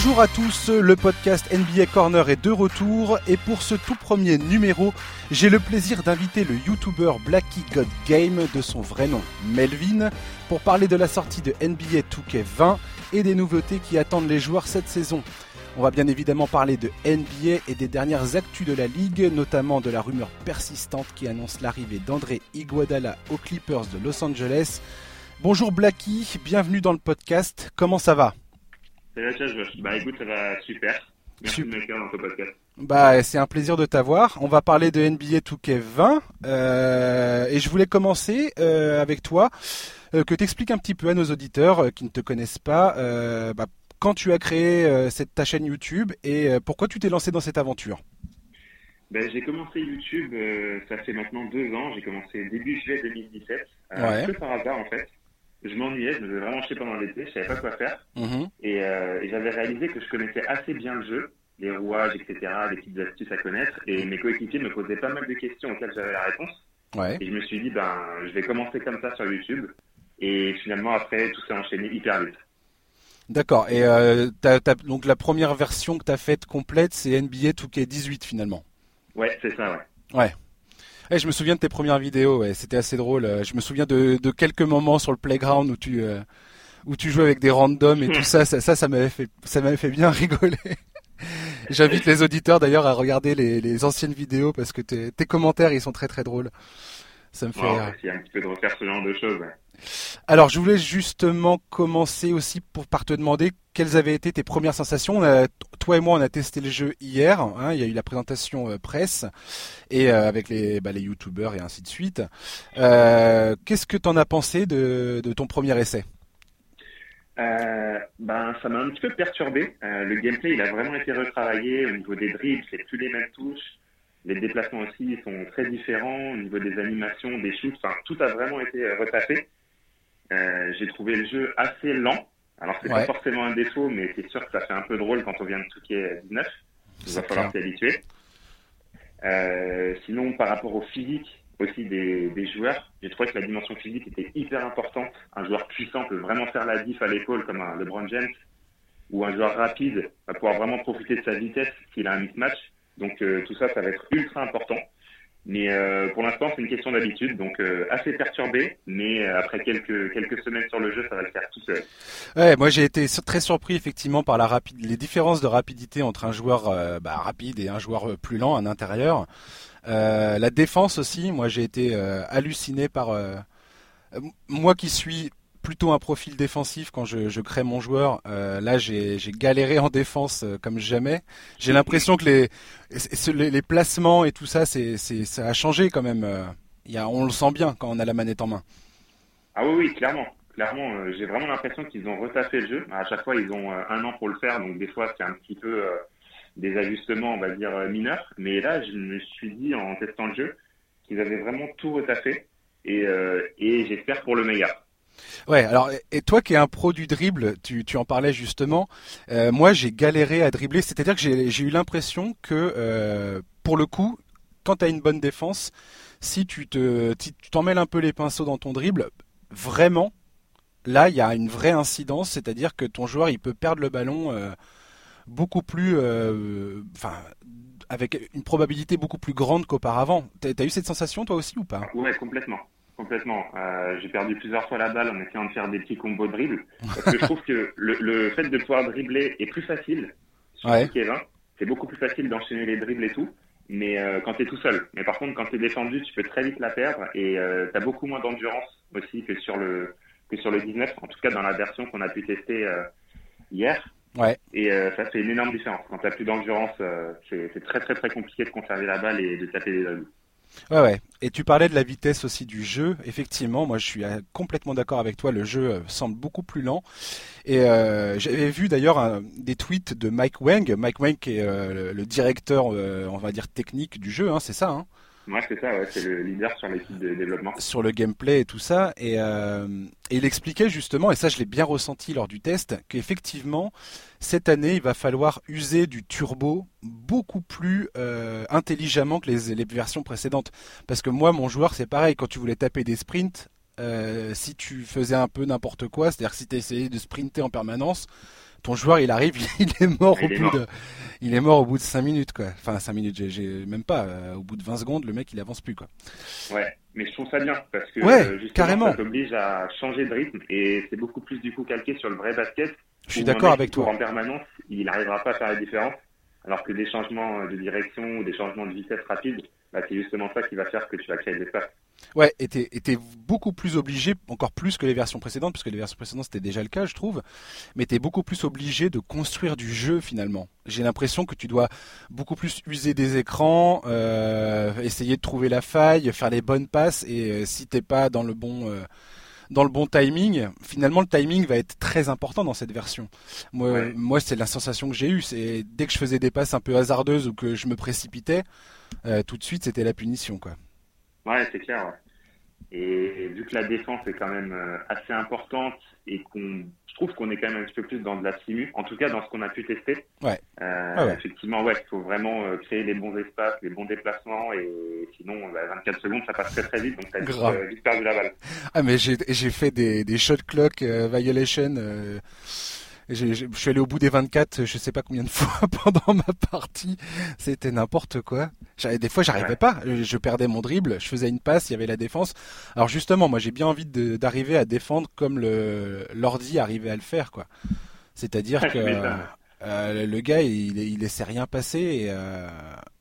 Bonjour à tous, le podcast NBA Corner est de retour et pour ce tout premier numéro, j'ai le plaisir d'inviter le YouTuber Blacky God Game de son vrai nom, Melvin, pour parler de la sortie de NBA 2K20 et des nouveautés qui attendent les joueurs cette saison. On va bien évidemment parler de NBA et des dernières actus de la ligue, notamment de la rumeur persistante qui annonce l'arrivée d'André Iguodala aux Clippers de Los Angeles. Bonjour Blacky, bienvenue dans le podcast. Comment ça va? Salut Bah écoute, ça va super. Merci de m'accueillir dans ce podcast. Bah, c'est un plaisir de t'avoir. On va parler de NBA 2K20 euh, et je voulais commencer euh, avec toi, euh, que tu expliques un petit peu à nos auditeurs euh, qui ne te connaissent pas bah, quand tu as créé cette, ta chaîne YouTube et pourquoi tu t'es lancé dans cette aventure? Ben, j'ai commencé YouTube, euh, ça fait maintenant deux ans. J'ai commencé début juillet 2017, euh, Ouais. un peu par hasard en fait. Je m'ennuyais, je me faisais vraiment chier pendant l'été, je savais pas quoi faire. Mhm. Et, euh, et j'avais réalisé que je connaissais assez bien le jeu, les rouages, etc., les petites astuces à connaître. Et mes coéquipiers me posaient pas mal de questions auxquelles j'avais la réponse. Ouais. Et je me suis dit, ben, je vais commencer comme ça sur YouTube. Et finalement, après, tout s'est enchaîné hyper vite. D'accord. Et euh, donc la première version que tu as faite complète, c'est NBA 2K18 finalement. Ouais, c'est ça, ouais. Ouais. Eh, je me souviens de tes premières vidéos, ouais, c'était assez drôle. Euh, Je me souviens de, de quelques moments sur le playground où tu euh, où tu jouais avec des randoms et tout ça, ça, ça, ça m'avait fait ça m'avait fait bien rigoler. J'invite les auditeurs d'ailleurs à regarder les, les anciennes vidéos parce que tes, tes commentaires ils sont très très drôles. Ça me fait rire. va essayer un petit peu de refaire ce genre de choses. ouais. Alors, je voulais justement commencer aussi pour, par te demander quelles avaient été tes premières sensations. Toi et moi, on a testé le jeu hier. hein, il y a eu la présentation euh, presse et euh, avec les, bah, youtubeurs et ainsi de suite. Euh, Qu'est-ce que tu en as pensé de, ton premier essai? Ben, ça m'a un petit peu perturbé. Le gameplay, il a vraiment été retravaillé au niveau des dribbles, c'est plus les mêmes touches. Les déplacements aussi sont très différents au niveau des animations, des shoots. Enfin, tout a vraiment été retaffé. Euh, J'ai trouvé le jeu assez lent. Alors, c'est Ouais. pas forcément un défaut, mais c'est sûr que ça fait un peu drôle quand on vient de Touquet 19. Il C'est va falloir s'y habituer. Euh, sinon, par rapport au physique aussi des, des joueurs, j'ai trouvé que la dimension physique était hyper importante. Un joueur puissant peut vraiment faire la diff à l'épaule comme un LeBron James, ou un joueur rapide va pouvoir vraiment profiter de sa vitesse s'il a un mismatch. Donc euh, tout ça, ça va être ultra important. Mais euh, pour l'instant, c'est une question d'habitude, donc euh, assez perturbé. Mais euh, après quelques quelques semaines sur le jeu, ça va le faire tout seul. Ouais, moi j'ai été très surpris effectivement par la rapide, les différences de rapidité entre un joueur bah, rapide et un joueur plus lent, un intérieur. Euh, la défense aussi, moi j'ai été halluciné par moi qui suis plutôt un profil défensif quand je, crée mon joueur. euh, là j'ai galéré en défense euh, comme jamais. J'ai l'impression que les, ce- les les placements et tout ça, ça a changé quand même. euh. On le sent bien quand on a la manette en main. Ah oui, oui, clairement. Clairement, j'ai vraiment l'impression qu'ils ont retaffé le jeu. À chaque fois, ils ont un an pour le faire, donc des fois, c'est un petit peu des ajustements, on va dire, mineurs. Mais là, je me suis dit, en testant le jeu, qu'ils avaient vraiment tout retaffé. Et, et j'espère pour le meilleur. Ouais, alors et toi qui es un pro du dribble, tu, en parlais justement. euh, moi, j'ai galéré à dribbler, c'est-à-dire que j'ai eu l'impression que euh, pour le coup, quand tu as une bonne défense, si tu te un peu les pinceaux dans ton dribble, vraiment là, il y a une vraie incidence, c'est-à-dire que ton joueur, il peut perdre le ballon euh, beaucoup plus enfin avec une probabilité beaucoup plus grande qu'auparavant. T'as as eu cette sensation toi aussi ou pas? Ouais, complètement. Complètement. Euh, j'ai perdu plusieurs fois la balle en essayant de faire des petits combos de dribble. Parce que je trouve que le, le fait de pouvoir dribbler est plus facile sur Ouais. 20. C'est beaucoup plus facile d'enchaîner les dribbles et tout. Mais euh, quand tu es tout seul. Mais par contre, quand tu es défendu, tu peux très vite la perdre. Et euh, tu as beaucoup moins d'endurance aussi que sur le que sur le 19. En tout cas, dans la version qu'on a pu tester euh, hier. Ouais. Et ça fait une énorme différence. Quand tu plus d'endurance, c'est très très très compliqué de conserver la balle et de taper les dribbles. Ouais, ouais. Et tu parlais de la vitesse aussi du jeu. Effectivement, moi je suis euh, complètement d'accord avec toi. Le jeu euh, semble beaucoup plus lent. Et euh, j'avais vu d'ailleurs des tweets de Mike Wang. Mike Wang est le, directeur, on va dire, technique du jeu, hein, c'est ça, hein, Moi, c'est ça, c'est le leader sur l'équipe de développement. sur le gameplay et tout ça. Et, euh, et il expliquait justement, et ça je l'ai bien ressenti lors du test, qu'effectivement, cette année, il va falloir user du turbo beaucoup plus euh, intelligemment que les, versions précédentes. Parce que moi, mon joueur, c'est pareil, quand tu voulais taper des sprints, euh, si tu faisais un peu n'importe quoi, c'est-à-dire si tu essayais de sprinter en permanence, ton joueur, il arrive, il est mort au bout de, il est mort au bout de 5 minutes, quoi. Enfin, 5 minutes, j'ai même pas. Euh, au bout de 20 secondes, le mec, il avance plus, quoi. Ouais, mais je trouve ça bien parce que ouais, justement, carrément. ça t'oblige à changer de rythme et c'est beaucoup plus du coup calqué sur le vrai basket. Je suis d'accord avec toi. En permanence, il n'arrivera pas à faire la différence. Alors que des changements de direction ou des changements de vitesse rapides, bah, c'est justement ça qui va faire que tu vas créer des espace. Ouais, et t'es, beaucoup plus obligé, encore plus que les versions précédentes, parce que les versions précédentes c'était déjà le cas, je trouve, mais t'es beaucoup plus obligé de construire du jeu finalement. J'ai l'impression que tu dois beaucoup plus user des écrans, euh, essayer de trouver la faille, faire les bonnes passes, et euh, si t'es pas dans le bon euh, dans le bon timing, finalement le timing va être très important dans cette version. Moi, moi c'est la sensation que j'ai eue, c'est dès que je faisais des passes un peu hasardeuses ou que je me précipitais, tout de suite c'était la punition quoi. Ouais, c'est clair. Et vu que la défense est quand même euh, assez importante et qu'on, je trouve qu'on est quand même un petit peu plus dans de la simu, en tout cas dans ce qu'on a pu tester. Ouais. Euh, Effectivement, ouais, il faut vraiment euh, créer les bons espaces, les bons déplacements et sinon, 24 bah, secondes, ça passe très très vite, donc t'as vite, euh, vite, perdu la balle. Ah mais j'ai, j'ai fait des, des shot clock violation je suis allé au bout des 24, je sais pas combien de fois pendant ma partie. C'était n'importe quoi. Des fois, j'arrivais pas. Je perdais mon dribble, je faisais une passe, il y avait la défense. Alors justement, moi, j'ai bien envie d'arriver à défendre comme le l'ordi arrivait à le faire, quoi. C'est-à-dire que euh, le gars, il, il laissait rien passer et, euh,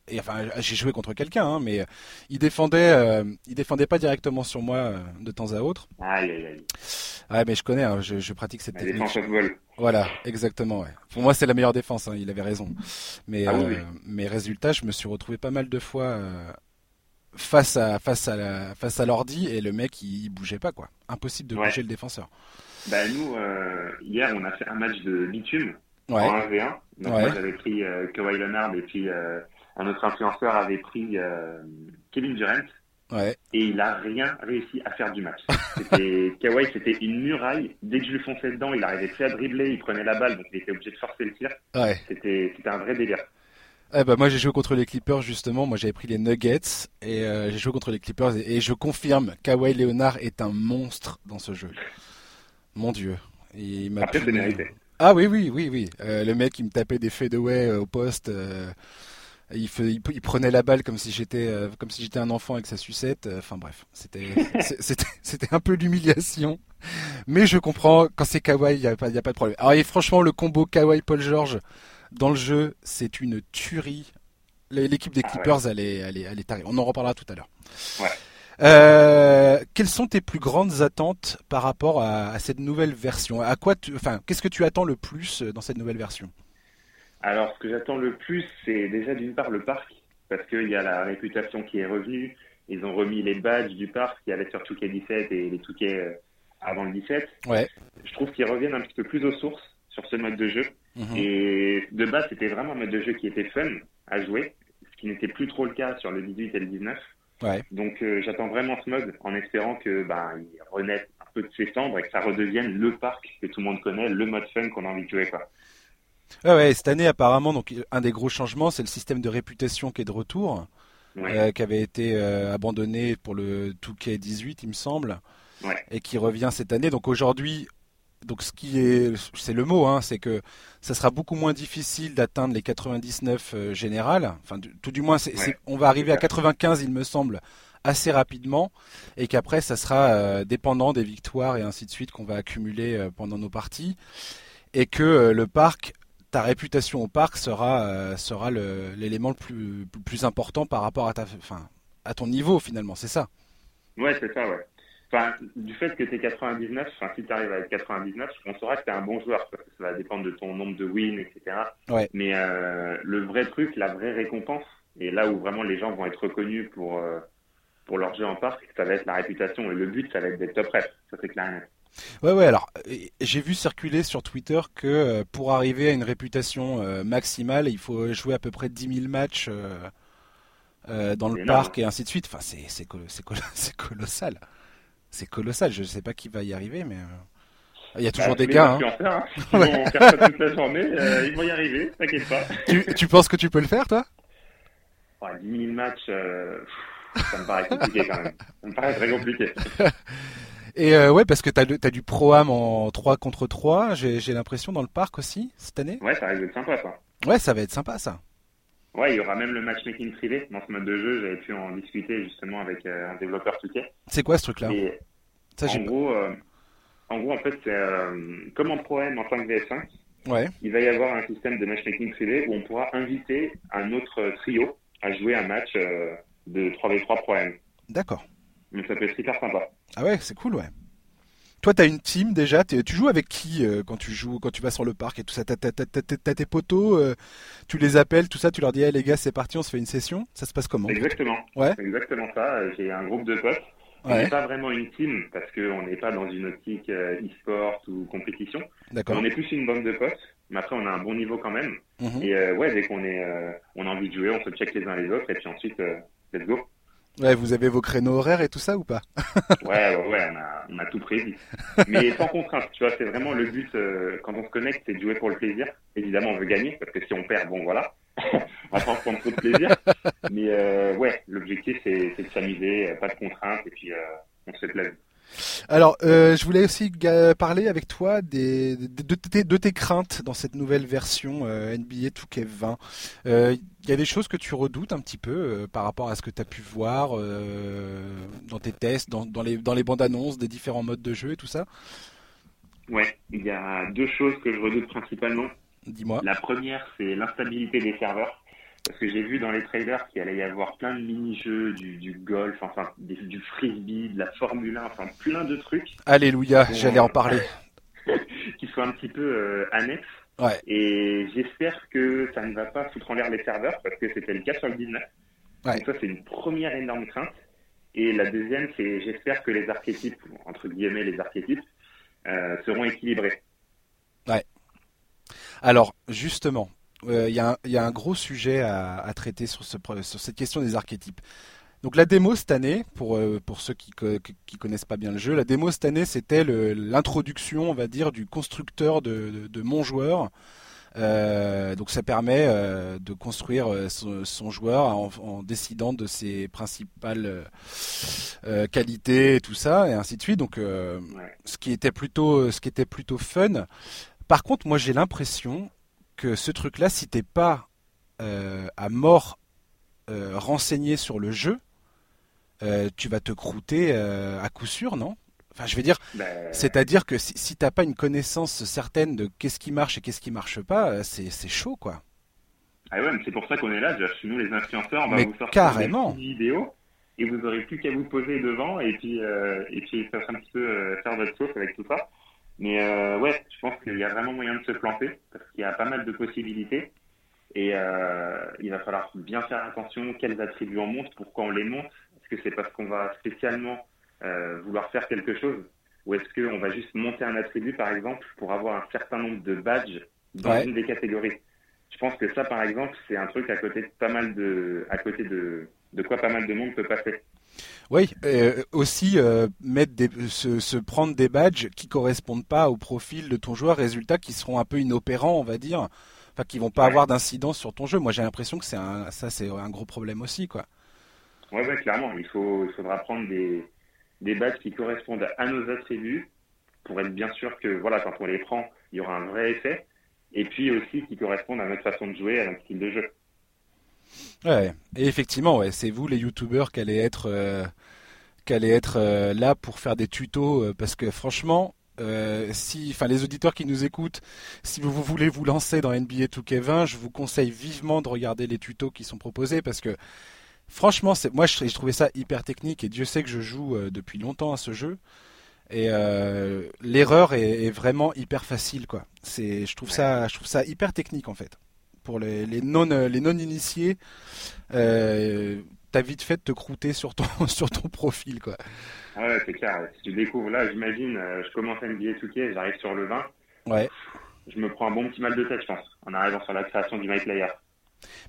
et enfin j'ai joué contre quelqu'un hein, mais il défendait euh, il défendait pas directement sur moi euh, de temps à autre. Aïe aïe aïe ouais mais je connais hein, je, je, pratique cette technique. voilà exactement ouais. Pour moi c'est la meilleure défense hein, il avait raison. Mais ah, euh, mes résultats je me suis retrouvé pas mal de fois face à face à la, face à l'ordi et le mec il, bougeait pas quoi. Impossible de bouger le défenseur. Bah nous hier on a fait un match de bitume ouais. en 1v1 donc moi j'avais pris Kawhi Leonard et puis un autre influenceur avait pris euh, Kevin Durant. Ouais. Et il a rien réussi à faire du match. C'était Kawhi, c'était une muraille. Dès que je lui fonçais dedans, il arrivait plus à dribbler, il prenait la balle, donc il était obligé de forcer le tir. Ouais. C'était, c'était un vrai délire. Eh ben moi j'ai joué contre les Clippers justement, moi j'avais pris les Nuggets et euh, j'ai joué contre les Clippers et, je confirme Kawhi Leonard est un monstre dans ce jeu. Mon dieu. Il m'a Après, mérité. Ah oui oui oui oui. Euh, le mec il me tapait des fadeaways au poste. Il, il, prenait la balle comme si j'étais euh, comme si j'étais un enfant avec sa sucette. Euh, enfin bref, c'était c'était un peu l'humiliation. Mais je comprends quand c'est Kawhi, il y a pas y a pas de problème. Alors et franchement, le combo Kawhi Paul George dans le jeu, c'est une tuerie. L'équipe des ah Clippers, elle est elle est elle est On en reparlera tout à l'heure. Ouais. Euh, quelles sont tes plus grandes attentes par rapport à, à cette nouvelle version? À quoi, enfin, qu'est-ce que tu attends le plus dans cette nouvelle version? Alors, ce que j'attends le plus, c'est déjà d'une part le parc, parce qu'il y a la réputation qui est revenue. Ils ont remis les badges du parc qui allaient sur Touquet 17 et les Touquet euh, avant le 17. Ouais. Je trouve qu'ils reviennent un petit peu plus aux sources sur ce mode de jeu. Mhm. Et de base, c'était vraiment un mode de jeu qui était fun à jouer, ce qui n'était plus trop le cas sur le 18 et le 19. Ouais. Donc euh, j'attends vraiment ce mode en espérant que bah, il renaisse un peu de ses cendres et que ça redevienne le parc que tout le monde connaît, le mode fun qu'on a envie de jouer. Quoi. Ah ouais, cette année apparemment, donc un des gros changements, c'est le système de réputation qui est de retour, euh, qui avait été euh, abandonné pour le 2K18, il me semble, et qui revient cette année. Donc aujourd'hui, donc ce qui est, c'est le mot, hein, c'est que ça sera beaucoup moins difficile d'atteindre les 99 euh, générales. Enfin, tout du moins, on va arriver à 95, il me semble, assez rapidement, et qu'après, ça sera dépendant des victoires et ainsi de suite qu'on va accumuler pendant nos parties, et que le parc ta réputation au parc sera, euh, sera l'élément le, plus, plus important par rapport à, ta, fin, à ton niveau finalement, c'est ça? Ouais, c'est ça, ouais. Enfin, du fait que tu es 99, enfin, si tu arrives à être 99, on saura que tu es un bon joueur, parce que ça va dépendre de ton nombre de wins, etc. Ouais. Mais euh, le vrai truc, la vraie récompense, et là où vraiment les gens vont être reconnus pour, euh, pour leur jeu en parc, ça va être la réputation. Et le but, ça va être d'être top ref, ça c'est clair Ouais, ouais, alors j'ai vu circuler sur Twitter que euh, pour arriver à une réputation euh, maximale, il faut jouer à peu près 10 000 matchs euh, dans le parc et ainsi de suite. Enfin, c'est colossal. C'est colossal. Je ne sais pas qui va y arriver, mais il y a toujours bah, des cas. Hein. Hein. Ils vont faire ça toute la journée, ils vont y arriver, t'inquiète pas. Tu, tu, penses que tu peux le faire, toi? Ouais, 10 000 matchs, ça me paraît compliqué quand même. Ça me paraît très compliqué. Et euh, ouais, parce que t'as as du pro-am en 3 contre 3, j'ai l'impression, dans le parc aussi, cette année. Ouais, ça va être sympa, ça. Ouais, ça va être sympa, ça. Ouais, il y aura même le matchmaking privé dans ce mode de jeu. J'avais pu en discuter justement avec euh, un développeur tout C'est quoi ce truc-là? En, gros, euh, en gros, en fait, c'est comme en pro-am en 5 vs5. Ouais. Il va y avoir un système de matchmaking privé où on pourra inviter un autre trio à jouer un match de 3v3 pro-am. D'accord. Donc ça peut être hyper sympa. Ah ouais, c'est cool, ouais. Toi, t'as une team déjà. Tu joues avec qui euh, quand tu joues, quand tu vas sur le parc et tout ça? T'as tes potos, euh, tu les appelles, tout ça. Tu leur dis, hey, les gars, c'est parti, on se fait une session? Ça se passe comment? Exactement. Ouais. Exactement ça. J'ai un groupe de potes. On n'est pas vraiment une team parce qu'on n'est pas dans une optique euh, e-sport ou compétition. D'accord. On est plus une bande de potes, mais après on a un bon niveau quand même. Mhm. Et ouais, dès qu'on est, on a envie de jouer, on se check les uns les autres et puis ensuite, let's go. Ouais, vous avez vos créneaux horaires et tout ça ou pas? Ouais, ouais, on a, on a tout prévu. Mais sans contrainte, tu vois, c'est vraiment le but euh, quand on se connecte, c'est de jouer pour le plaisir. Évidemment, on veut gagner parce que si on perd, bon voilà, on va prendre trop de plaisir. Mais euh, ouais, l'objectif c'est de s'amuser, pas de contraintes et puis euh, on se fait plaisir. Alors, euh, je voulais aussi parler avec toi des, de, tes, craintes dans cette nouvelle version euh, NBA 2K20. Euh, il y a des choses que tu redoutes un petit peu par rapport à ce que tu as pu voir dans tes tests, dans, les, dans les bandes annonces des différents modes de jeu et tout ça? Ouais, il y a deux choses que je redoute principalement. Dis-moi. La première, c'est l'instabilité des serveurs. Parce que j'ai vu dans les trailers qu'il allait y avoir plein de mini-jeux, du, golf, enfin du frisbee, de la Formule 1, enfin plein de trucs. Alléluia, j'allais en parler. qui sont un petit peu euh, annexes. Ouais. Et j'espère que ça ne va pas foutre en l'air les serveurs, parce que c'était le cas sur le 19. Ouais. Donc ça, c'est une première énorme crainte. Et la deuxième, c'est j'espère que les archétypes, entre guillemets les archétypes, euh, seront équilibrés. Ouais. Alors, justement, il euh, y, a un gros sujet à, traiter sur, cette question des archétypes. Donc la démo cette année, pour, euh, ceux qui, ne connaissent pas bien le jeu, la démo cette année c'était l'introduction, on va dire, du constructeur de, mon joueur. Euh, donc ça permet de construire son, joueur en, décidant de ses principales qualités et tout ça et ainsi de suite. Donc ce qui était plutôt ce qui était plutôt fun. Par contre, moi j'ai l'impression que ce truc-là, si t'es pas euh, à mort euh, renseigné sur le jeu, euh, tu vas te croûter à coup sûr, non? Enfin, je veux dire, ben, c'est-à-dire que si, si t'as pas une connaissance certaine de qu'est-ce qui marche et qu'est-ce qui marche pas, c'est, chaud, quoi. Ah ouais, mais c'est pour ça qu'on est là. Chez nous, les influenceurs, on va vous sortir carrément. des vidéos et vous aurez plus qu'à vous poser devant et puis et puis faire un petit peu faire votre sauce avec tout ça. Mais euh, ouais, je pense qu'il y a vraiment moyen de se planter parce qu'il y a pas mal de possibilités. Et euh, il va falloir bien faire attention quels attributs on monte, pourquoi on les monte. Est-ce que c'est parce qu'on va spécialement euh, vouloir faire quelque chose ou est-ce qu'on va juste monter un attribut, par exemple, pour avoir un certain nombre de badges dans une des catégories? Je pense que ça, par exemple, c'est un truc à côté de pas mal de, à côté de, de quoi pas mal de monde peut passer. Oui, euh, aussi euh, mettre des, se, prendre des badges qui correspondent pas au profil de ton joueur, résultats qui seront un peu inopérants, on va dire, enfin qui vont pas avoir d'incidence sur ton jeu. Moi, j'ai l'impression que c'est un, ça, c'est un gros problème aussi, quoi. Ouais, ouais, clairement. Il faut, il faudra prendre des, des badges qui correspondent à nos attributs pour être bien sûr que, voilà, quand on les prend, il y aura un vrai effet. Et puis aussi qui correspondent à notre façon de jouer, à notre style de jeu. Ouais, et effectivement, ouais, c'est vous les youtubeurs qui allez être, euh, être euh, là pour faire des tutos, euh, parce que franchement, si, enfin les auditeurs qui nous écoutent, si vous, voulez vous lancer dans NBA 2K20, je vous conseille vivement de regarder les tutos qui sont proposés, parce que franchement, c'est, moi je, trouvais ça hyper technique, et Dieu sait que je joue depuis longtemps à ce jeu. Et l'erreur est, vraiment hyper facile, quoi. C'est, je trouve ça, je trouve ça hyper technique en fait pour les, non euh, les non initiés, euh, t'as vite fait de te croûter sur ton sur ton profil quoi. Ouais, c'est clair. Si tu découvres là, j'imagine, euh, je commence à NBA 2K, j'arrive sur le 20. Ouais. Je me prends un bon petit mal de tête, je pense, en arrivant sur la création du My Player.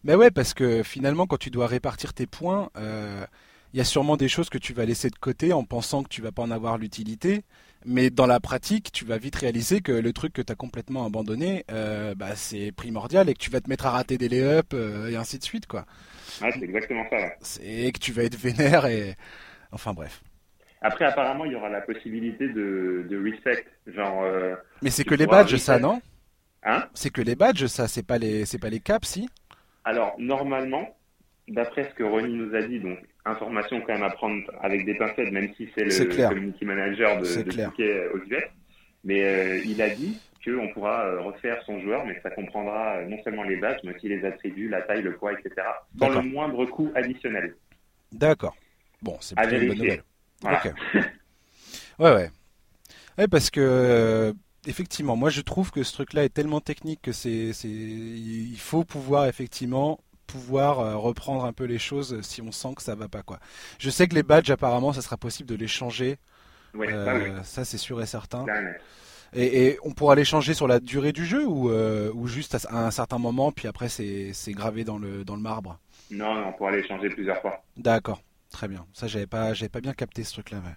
Mais ouais, parce que finalement, quand tu dois répartir tes points, euh, il y a sûrement des choses que tu vas laisser de côté en pensant que tu vas pas en avoir l'utilité. Mais dans la pratique, tu vas vite réaliser que le truc que tu as complètement abandonné, euh, bah, c'est primordial et que tu vas te mettre à rater des lay-ups euh, et ainsi de suite. Quoi. Ouais, c'est exactement ça. C'est que tu vas être vénère et. Enfin bref. Après, apparemment, il y aura la possibilité de, de reset. Genre, euh, Mais c'est que les badges, ça, non? Hein? C'est que les badges, ça, c'est pas les, c'est pas les caps, si? Alors, normalement, d'après ce que Ronnie nous a dit, donc information quand même à prendre avec des pincettes, même si c'est le clair. community manager de, de clair. Touquet aux US, mais euh, il a dit qu'on pourra euh, refaire son joueur, mais que ça comprendra euh, non seulement les badges, mais aussi les attributs, la taille, le poids, etc. Dans le moindre coût additionnel. D'accord. Bon, c'est plutôt une bonne nouvelle. Voilà. Ouais, ouais. Ouais, parce que euh, effectivement, moi je trouve que ce truc-là est tellement technique que c'est, il faut pouvoir effectivement pouvoir euh, reprendre un peu les choses si on sent que ça va pas quoi. Je sais que les badges apparemment, ça sera possible de les changer. Ouais, Euh, ça, c'est sûr et certain. Et on pourra les changer sur la durée du jeu ou, euh, ou juste à, un certain moment, puis après c'est, c'est gravé dans le dans le marbre? Non, on pourra les changer plusieurs fois. D'accord, très bien. Ça, j'avais pas, j'avais pas bien capté ce truc-là. Ouais.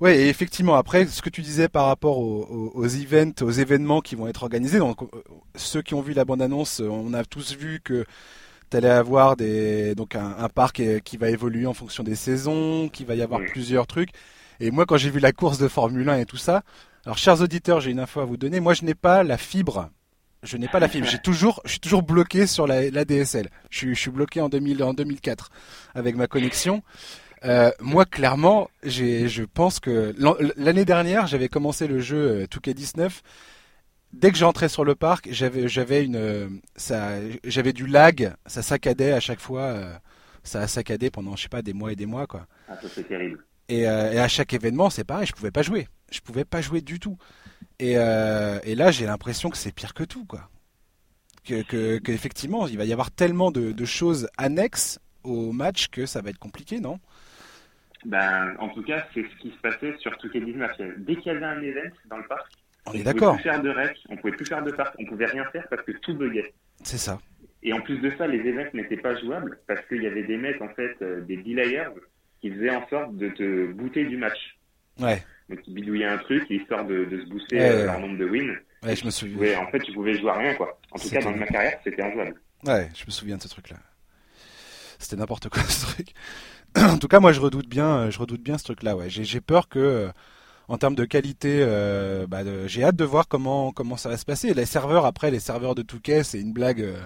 Ouais, et effectivement, après, ce que tu disais par rapport aux, aux, aux events, aux événements qui vont être organisés, donc euh, ceux qui ont vu la bande-annonce, euh, on a tous vu que tu allais avoir des, donc un, un parc euh, qui va évoluer en fonction des saisons, qu'il va y avoir Oui. plusieurs trucs. Et moi, quand j'ai vu la course de Formule 1 et tout ça, alors, chers auditeurs, j'ai une info à vous donner. Moi, je n'ai pas la fibre. Je n'ai pas la fibre. J'ai toujours, je suis toujours bloqué sur la, la DSL. Je suis, je suis bloqué en 2000, en 2004 avec ma connexion. Euh, moi, clairement, j'ai, je pense que l'an- l'année dernière, j'avais commencé le jeu euh, 2K19. Dès que j'entrais sur le parc, j'avais, j'avais une, euh, ça, j'avais du lag. Ça saccadait à chaque fois. euh, ça a saccadé pendant, je sais pas, des mois et des mois, quoi. Ah, ça, c'est terrible. Et, euh, et à chaque événement, c'est pareil, je pouvais pas jouer. Je pouvais pas jouer du tout. Et, euh, et là, j'ai l'impression que c'est pire que tout, quoi. Que, que, que effectivement, il va y avoir tellement de, de choses annexes au match que ça va être compliqué, non? Ben, en tout cas, c'est ce qui se passait sur toutes les 19. Dès qu'il y avait un event dans le parc, On on est pouvait plus faire de rec, on pouvait plus faire de parc, on pouvait rien faire parce que tout buguait. c'est ça. Et en plus de ça, les events n'étaient pas jouables parce qu'il y avait des mecs, en fait, euh, des delayers qui faisaient en sorte de te booter du match. Ouais, Donc, ils bidouillaient un truc histoire de, de se booster Ouais, euh, ouais. leur nombre de wins. ouais, je me souviens. Ouais, en fait, tu pouvais jouer à rien, quoi. En tout cas, dans ma carrière, c'était injouable. Ouais, je me souviens de ce truc-là. C'était n'importe quoi ce truc. en tout cas, moi, je redoute bien, je redoute bien ce truc-là. Ouais, j'ai peur que, euh, en termes de qualité, euh, bah, j'ai hâte de voir comment comment ça va se passer. Les serveurs, après, les serveurs de Touquet, c'est une blague. euh,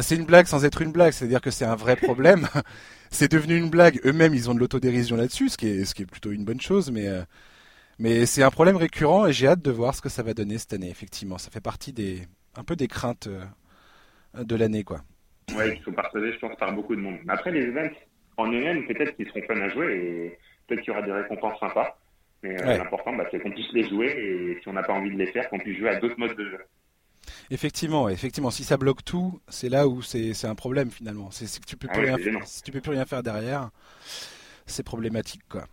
c'est une blague sans être une blague, c'est-à-dire que c'est un vrai problème. c'est devenu une blague. Eux-mêmes, ils ont de l'autodérision là-dessus, ce qui est ce qui est plutôt une bonne chose, mais euh, mais c'est un problème récurrent et j'ai hâte de voir ce que ça va donner cette année. Effectivement, ça fait partie des un peu des craintes euh, de l'année, quoi. Ouais, qui sont partagés, je pense, par beaucoup de monde. Après, les events en eux-mêmes, peut-être qu'ils seront fun à jouer et peut-être qu'il y aura des récompenses sympas. Mais euh, Ouais. l'important, bah, c'est qu'on puisse les jouer et si on n'a pas envie de les faire, qu'on puisse jouer à d'autres modes de jeu. Effectivement, effectivement, si ça bloque tout, c'est là où c'est un problème finalement. C'est que tu peux Ah plus ouais, rien c'est faire. gênant. Si tu peux plus rien faire derrière, c'est problématique quoi.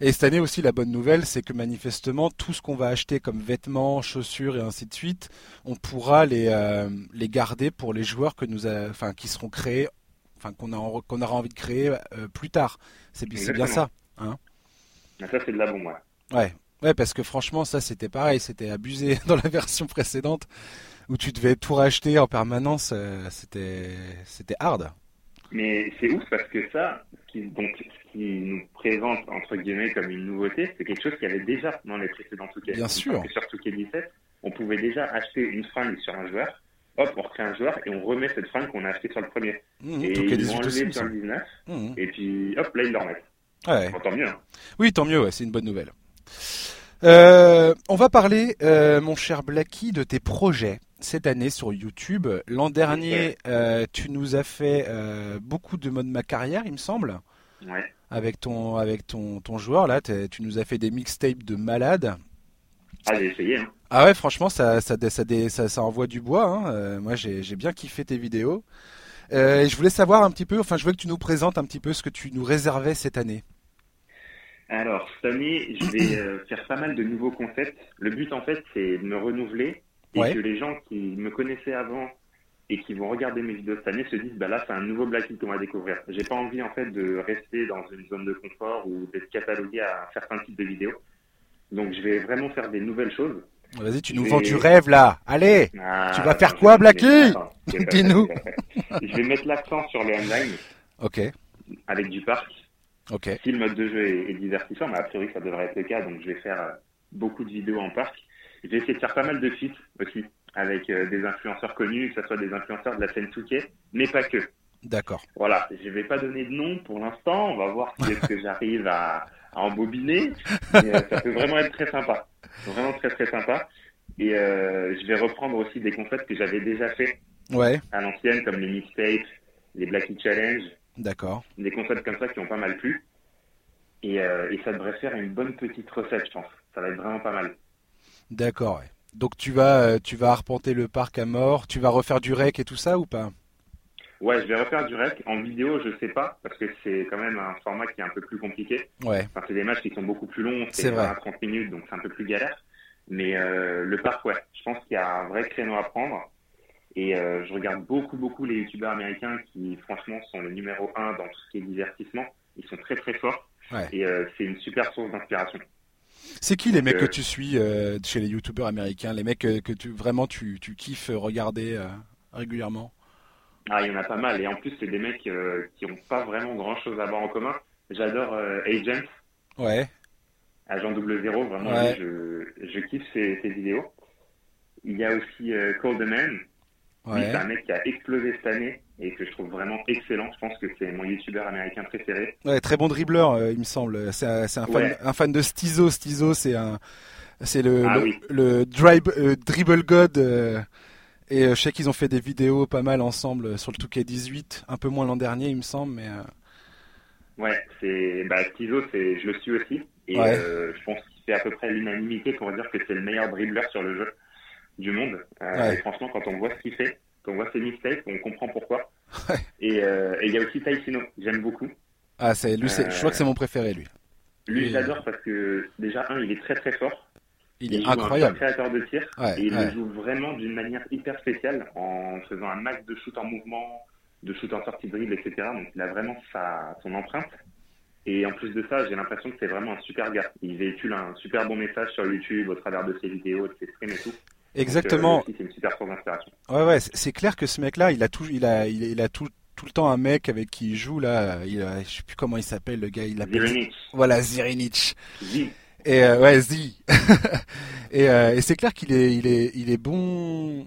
Et cette année aussi, la bonne nouvelle, c'est que manifestement, tout ce qu'on va acheter comme vêtements, chaussures et ainsi de suite, on pourra les les euh, les garder pour les joueurs que nous, a, enfin, qui seront créés, enfin, qu'on a qu'on aura envie de créer euh, plus tard. C'est bien ça. Mais ça, c'est de la bombe, ouais. Ouais, ouais, parce que franchement, ça c'était pareil, c'était abusé dans la version précédente où tu devais tout racheter en permanence, euh, c'était c'était hard. Mais c'est ouf parce que ça, ce qui, donc, ce qui nous présente, entre guillemets, comme une nouveauté, c'est quelque chose qu'il y avait déjà dans les précédents Touquet. Bien sûr. Sur Touquet 17, on pouvait déjà acheter une fringue sur un joueur, hop, on recrée un joueur et on remet cette fringue qu'on a achetée sur le premier. Mmh, et ils l'ont 18 aussi, enlevé il sur le 19, semble. Mmh. et puis hop, là, ils le remettent. Ouais. Bon, tant mieux. Hein. Oui, tant mieux, ouais, c'est une bonne nouvelle. Euh, on va parler, euh, mon cher Blacky, de tes projets cette année sur YouTube. L'an dernier, euh, tu nous as fait beaucoup de mode ma carrière, il me semble, Ouais. avec ton avec ton, ton joueur là. Tu nous as fait des mixtapes de malade. Ah, j'ai essayé. Hein. Ah ouais, franchement, ça, ça, ça, envoie du bois. hein. Euh, moi, j'ai bien kiffé tes vidéos. Euh, et je voulais savoir un petit peu, enfin, je veux que tu nous présentes un petit peu ce que tu nous réservais cette année. Alors, cette année, je vais euh, faire pas mal de nouveaux concepts. Le but, en fait, c'est de me renouveler et Ouais. que les gens qui me connaissaient avant et qui vont regarder mes vidéos cette année se disent, bah là, c'est un nouveau Blacky qu'on va découvrir. J'ai pas envie, en fait, de rester dans une zone de confort ou d'être catalogué à un certain type de vidéos. Donc, je vais vraiment faire des nouvelles choses. Vas-y, tu nous Je vends vais- du rêve là. Allez, Ah, Tu vas faire quoi, je vais Blacky je vais Dis-nous. Je vais mettre l'accent sur le online ok. avec du parc. Ok. Si le mode de jeu est, est divertissant, mais a priori ça devrait être le cas, donc je vais faire euh, beaucoup de vidéos en parc. J'ai essayé de faire pas mal de feats aussi avec euh, des influenceurs connus, que ce soit des influenceurs de la scène 2 mais pas que. D'accord. Voilà, je vais pas donner de nom pour l'instant, on va voir si est-ce que j'arrive à, à embobiner, mais euh, ça peut vraiment être très sympa, vraiment très très sympa. Et euh, je vais reprendre aussi des concepts que j'avais déjà fait Ouais, à l'ancienne, comme les mixtapes, les Blackie Challenge, d'accord. des concepts comme ça qui ont pas mal plu. Et, euh, et ça devrait faire une bonne petite recette, je pense. Ça va être vraiment pas mal. D'accord, ouais. Donc tu vas, tu vas arpenter le parc à mort, tu vas refaire du rec et tout ça ou pas? Ouais, je vais refaire du rec. En vidéo, je sais pas, parce que c'est quand même un format qui est un peu plus compliqué. Ouais, Enfin, c'est des matchs qui sont beaucoup plus longs, C'est c'est vrai. 20 à 30 minutes, donc c'est un peu plus galère. Mais euh, le parc, ouais, je pense qu'il y a un vrai créneau à prendre. Et euh, je regarde beaucoup, beaucoup les youtubeurs américains qui, franchement, sont le numéro un dans tout ce qui est divertissement. Ils sont très, très forts. Ouais. Et euh, c'est une super source d'inspiration. C'est qui les mecs que tu suis chez les youtubeurs américains, les mecs que, tu vraiment tu, tu kiffes regarder régulièrement? Ah, il y en a pas mal. Et en plus, c'est des mecs euh, qui ont pas vraiment grand-chose à voir en commun. J'adore euh, Agent, Ouais, Agent double zéro. Vraiment, Ouais. lui, je, je kiffe ses, ses vidéos. Il y a aussi euh, Cold Man. Lui, ouais. c'est un mec qui a explosé cette année et que je trouve vraiment excellent. Je pense que c'est mon youtubeur américain préféré. Ouais, très bon dribbleur, euh, il me semble. C'est un, c'est un fan, Ouais. un fan de Stizo. Stizo, c'est un, c'est le, Ah le, oui. le drive, euh, dribble god. Et euh, je sais qu'ils ont fait des vidéos pas mal ensemble euh, sur le 2K18, un peu moins l'an dernier, il me semble, mais euh, Ouais, c'est bah Tizo, c'est je le suis aussi et Ouais. euh, je pense qu'il fait à peu près l'unanimité pour dire que c'est le meilleur dribbleur sur le jeu du monde. Euh, Ouais. et franchement, quand on voit ce qu'il fait, quand on voit ses mixtapes, on comprend pourquoi. Ouais. Et euh, il y a aussi Taisino, j'aime beaucoup. ah, c'est lui, je crois que c'est mon préféré, lui. Lui, j'adore parce que déjà un, il est très très fort. Il est joue un incroyable. top créateur de tir Ouais, et il ouais. le joue vraiment d'une manière hyper spéciale en faisant un max de shoot en mouvement, de shoot en sortie de dribble, etc. Donc il a vraiment sa, son empreinte. Et en plus de ça, j'ai l'impression que c'est vraiment un super gars. Il véhicule un super bon message sur YouTube au travers de ses vidéos, de ses streams et tout. Exactement. Euh, aussi, c'est une super source d'inspiration. Ouais, ouais, c'est clair que ce mec-là, il a tout, il a, il, il a tout, tout le temps un mec avec qui il joue là. Il a, je sais plus comment il s'appelle, le gars. Il appelle. Zirinic, Voilà, Zirinic. Zi, Et euh, ouais, Zi. et euh, et c'est clair qu'il est, il est, il est bon.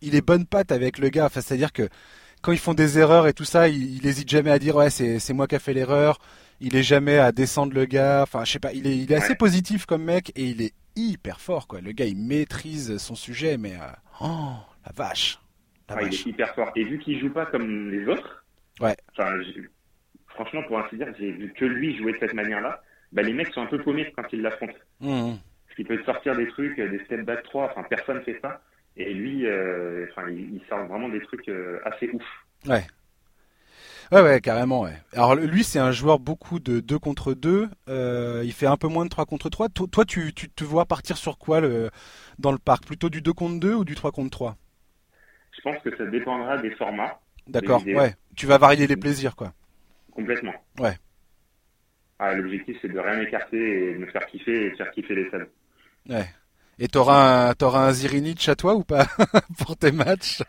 Il est bonne patte avec le gars. Enfin, c'est-à-dire que quand ils font des erreurs et tout ça, il, il hésite jamais à dire ouais, c'est, c'est moi qui a fait l'erreur. Il est jamais à descendre le gars. Enfin, je sais pas. Il est, il est assez Ouais. positif comme mec et il est hyper fort quoi. Le gars, il maîtrise son sujet, mais euh, oh, la vache. La Ouais, il est hyper fort. Et vu qu'il joue pas comme les autres, Ouais. franchement, pour ainsi dire, j'ai vu que lui jouer de cette manière-là, bah, les mecs sont un peu paumés quand ils l'affrontent. Mhm. Parce qu'il peut te sortir des trucs, euh, des step back 3, enfin, personne fait ça. Et lui, euh, enfin, il, il sort vraiment des trucs euh, assez ouf. Ouais. Ouais, ouais, carrément, ouais. Alors lui, c'est un joueur beaucoup de 2 contre 2. Euh, il fait un peu moins de 3 contre 3. Toi, toi, tu, tu te vois partir sur quoi le, dans le parc? Plutôt du 2 contre 2 ou du 3 contre 3 Je pense que ça dépendra des formats, D'accord, ouais. Tu vas varier les plaisirs, quoi. complètement. Ouais. Ah, L'objectif, c'est de rien écarter et de me faire kiffer et de faire kiffer les salles. Ouais. Et t'auras un, t'auras un Zirinic à toi ou pas pour tes matchs?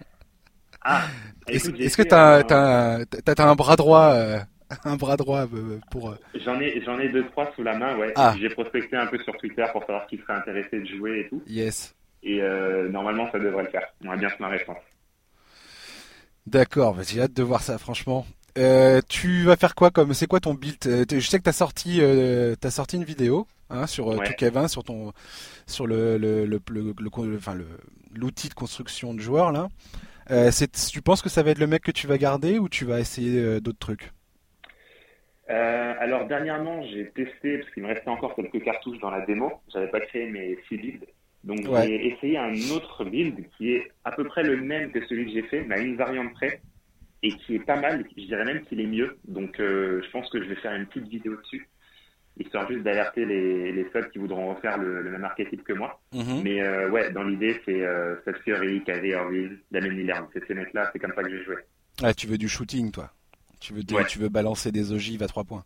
Ah, Est-ce que t'as, un- t'as, un- t'as, t'as un bras droit, euh, un bras droit euh, pour euh, J'en ai, j'en ai deux, trois sous la main, ouais. Ah. J'ai prospecté un peu sur Twitter pour savoir qui serait intéressé de jouer et tout. Yes. Et euh, normalement, ça devrait le faire. On va bien se marrer, je pense. D'accord, j'ai hâte de voir ça, franchement. Euh, tu vas faire quoi comme c'est quoi ton build Euh, Je sais que t'as sorti euh, t'as sorti une vidéo hein, sur Ouais. 2K20 sur ton sur le le le, le, enfin le l'outil de construction de joueurs là. Euh, tu penses que ça va être le mec que tu vas garder ou tu vas essayer d'autres trucs? Alors dernièrement, j'ai testé parce qu'il me restait encore quelques cartouches dans la démo. J'avais pas créé mes six builds, donc Ouais. j'ai essayé un autre build qui est à peu près le même que celui que j'ai fait, mais à une variante près, et qui est pas mal. Je dirais même qu'il est mieux. Donc euh, je pense que je vais faire une petite vidéo dessus, histoire juste d'alerter les les subs qui voudront refaire le, le même archétype que moi. Mhm. Mais euh, ouais, dans l'idée, c'est euh, Steph Curry, Kyrie Irving, Damien Lillard. C'est ces mecs-là, c'est comme ça que je vais jouer. Ouais, tu veux du shooting toi? Tu veux Ouais. tu veux balancer des ogives à 3 points?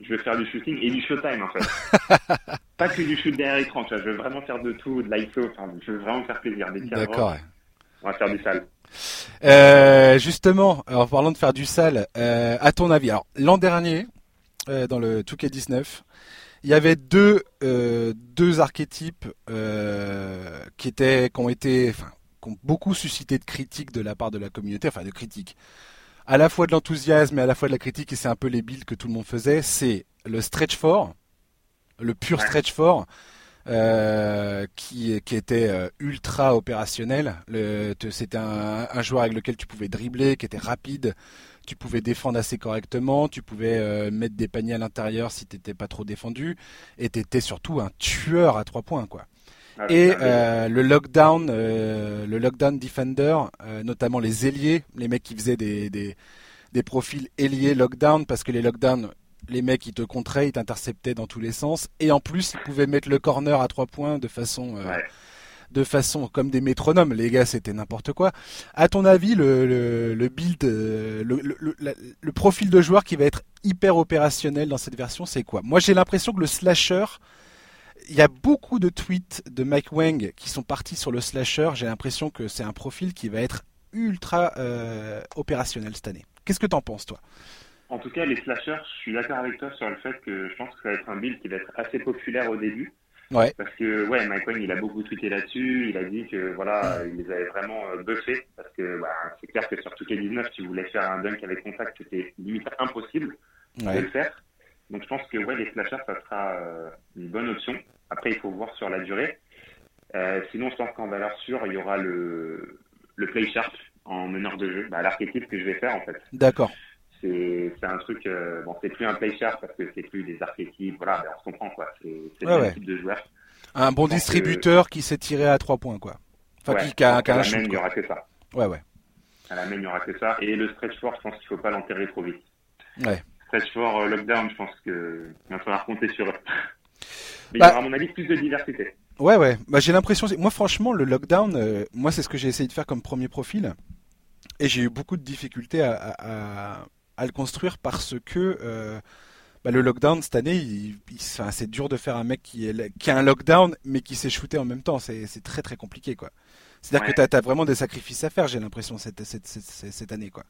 Je veux faire du shooting et du showtime en fait. pas que du shoot derrière l'écran, tu vois. Je veux vraiment faire de tout, de l'ISO. Enfin, je veux vraiment me faire plaisir. Des D'accord. ouais. On va faire du sale. Euh, justement, en parlant de faire du sale, euh, à ton avis, alors l'an dernier, dans le 2K19. Il y avait deux, deux archétypes qui, étaient, qui ont été, enfin, qui ont beaucoup suscité de critiques de la part de la communauté, enfin de critiques, à la fois de l'enthousiasme et à la fois de la critique, et c'est un peu les builds que tout le monde faisait, c'est le stretch fort, le pur stretch fort, euh, qui, qui, était euh, ultra opérationnel. C'était un, un, joueur avec lequel tu pouvais dribbler, qui était rapide, tu pouvais défendre assez correctement, tu pouvais euh, mettre des paniers à l'intérieur si t'étais pas trop défendu, et t'étais surtout un tueur à trois points, quoi. Ah et euh, le lockdown, euh, le lockdown defender, euh, notamment les ailiers, les mecs qui faisaient des, des, des profils ailiers lockdown, parce que les lockdowns, les mecs ils te contraient, ils t'interceptaient dans tous les sens, et en plus ils pouvaient mettre le corner à trois points de façon, de façon comme des métronomes. Les gars, c'était n'importe quoi. À ton avis, le, le, le build, le, le, le, profil de joueur qui va être hyper opérationnel dans cette version, c'est quoi? Moi, j'ai l'impression que le slasher il y a beaucoup de tweets de Mike Wang qui sont partis sur le slasher. J'ai l'impression que c'est un profil qui va être ultra euh, opérationnel cette année. Qu'est-ce que t'en penses, toi? En tout cas, les slashers, je suis d'accord avec toi sur le fait que je pense que ça va être un build qui va être assez populaire au début. Ouais. Parce que ouais, Mike Wang, il a beaucoup tweeté là-dessus. Il a dit que voilà, il les avait vraiment euh, buffés parce que bah, c'est clair que sur toutes les 19, tu voulais faire un dunk avec contact, c'était limite impossible de le faire. Donc je pense que ouais, les slashers, ça sera euh, une bonne option. Après, il faut voir sur la durée. Euh, sinon, je pense qu'en valeur sûre, il y aura le, le play sharp en meneur de jeu, bah, l'archétype que je vais faire en fait. D'accord. C'est un truc, euh, bon, c'est plus un play sharp parce que c'est plus des archétypes, voilà, ben, on se comprend quoi. C'est ouais, le type de joueur. Un bon distributeur qui s'est tiré à trois points quoi. Enfin, qui, a, a un shoot. Il n'y aura que ça. Ouais, ouais. À la main, il n'y aura que ça. Et le stretch fort, je pense qu'il ne faut pas l'enterrer trop vite. Ouais. Stretch fort, euh, lockdown, je pense qu'il va falloir compter sur eux. Mais il y aura, bah- à mon avis, plus de diversité. Ouais, ouais. Bah, j'ai l'impression. Moi, franchement, le lockdown, euh, moi, c'est ce que j'ai essayé de faire comme premier profil. Et j'ai eu beaucoup de difficultés à, à, à le construire parce que euh, bah, le lockdown cette année, il, c'est dur de faire un mec qui, est, qui a un lockdown mais qui s'est shooté en même temps. C'est très très compliqué quoi. C'est-à-dire que tu as, vraiment des sacrifices à faire, j'ai l'impression, cette, cette, cette, cette, année quoi.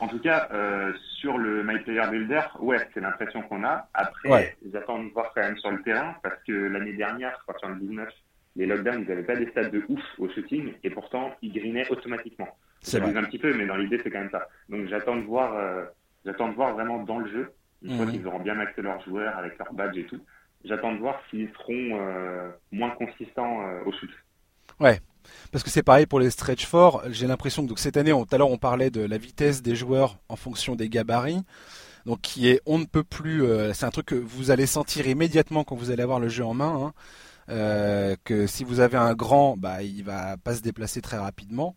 En tout cas, euh, sur le My Player Builder, ouais, c'est l'impression qu'on a. Après, j'attends de voir quand même sur le terrain, parce que l'année dernière, je crois sur le 19, les lockdowns, ils n'avaient pas des stats de ouf au shooting, et pourtant, ils greenaient automatiquement. C'est un petit peu, mais dans l'idée, c'est quand même ça. Donc, j'attends de voir, euh, j'attends de voir vraiment dans le jeu, une fois qu'ils auront bien accès leurs joueurs avec leur badge et tout. J'attends de voir s'ils seront euh, moins consistants euh, au shoot. Ouais, parce que c'est pareil pour les stretch forts. J'ai l'impression que donc cette année, tout à l'heure on parlait de la vitesse des joueurs en fonction des gabarits. Donc qui est on ne peut plus. Euh, c'est un truc que vous allez sentir immédiatement quand vous allez avoir le jeu en main. Hein. Euh, que si vous avez un grand, bah il va pas se déplacer très rapidement.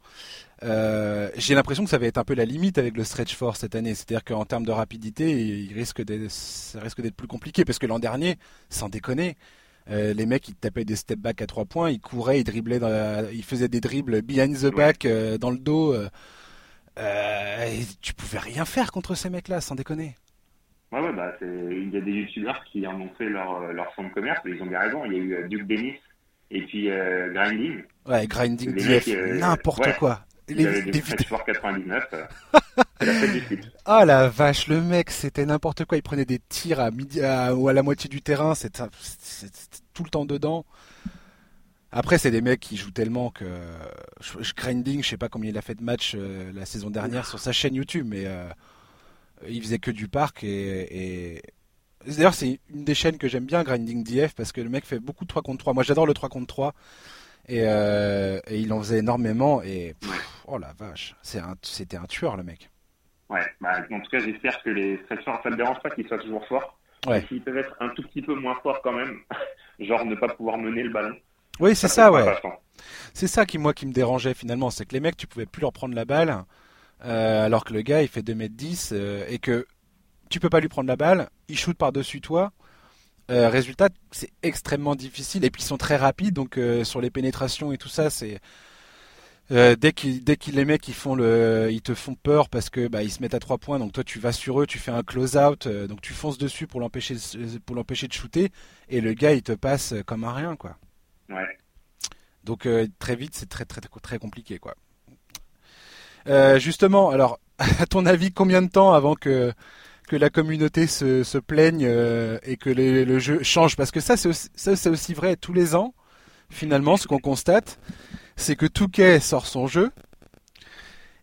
Euh, j'ai l'impression que ça va être un peu la limite avec le stretch force cette année. C'est-à-dire qu'en termes de rapidité, il risque d'être, ça risque d'être plus compliqué parce que l'an dernier, sans déconner, euh, les mecs ils tapaient des step back à trois points, ils couraient, ils driblaient, dans ils faisaient des dribbles behind the back euh, dans le dos. Euh, tu pouvais rien faire contre ces mecs-là, sans déconner. Ouais, ouais, bah, il y a des youtubeurs qui en ont fait leur, leur fonds de commerce, mais ils ont bien raison. Il y a eu Duke Dennis et puis Grinding. Ouais, Grinding DF, n'importe quoi. Les, des, 99. Ah la vache, le mec, c'était n'importe quoi. Il prenait des tirs à midi ou à la moitié du terrain. C'était tout le temps dedans. Après, c'est des mecs qui jouent tellement que je, grinding, je sais pas combien il a fait de matchs euh, la saison dernière sur sa chaîne YouTube, mais euh, il faisait que du parc et, d'ailleurs c'est une des chaînes que j'aime bien, grinding DF, parce que le mec fait beaucoup de 3 contre 3. Moi, j'adore le 3 contre 3 et, euh, et il en faisait énormément et oh la vache, c'était un, tueur le mec. Ouais, bah, en tout cas, j'espère que les stretchers, ça ne dérange pas qu'ils soient toujours forts. Ouais. S'ils peuvent être un tout petit peu moins forts quand même, genre ne pas pouvoir mener le ballon. Oui, c'est ça, ouais. C'est ça qui, moi, qui me dérangeait finalement. C'est que les mecs, tu pouvais plus leur prendre la balle, euh, alors que le gars, il fait 2m10 euh, et que tu peux pas lui prendre la balle, il shoot par-dessus toi. Euh, résultat, c'est extrêmement difficile et puis ils sont très rapides, donc sur les pénétrations et tout ça, c'est dès qu'ils dès qu'ils les mecs ils font le ils te font peur parce que bah ils se mettent à trois points donc toi tu vas sur eux tu fais un close out donc tu fonces dessus pour l'empêcher pour l'empêcher de shooter et le gars il te passe comme un rien quoi. Ouais. Donc très vite c'est très très très compliqué quoi. Justement alors à ton avis combien de temps avant que la communauté se, plaigne euh, et que le jeu change? Parce que ça, c'est aussi, aussi vrai tous les ans. Finalement, ce qu'on constate, c'est que Touquet sort son jeu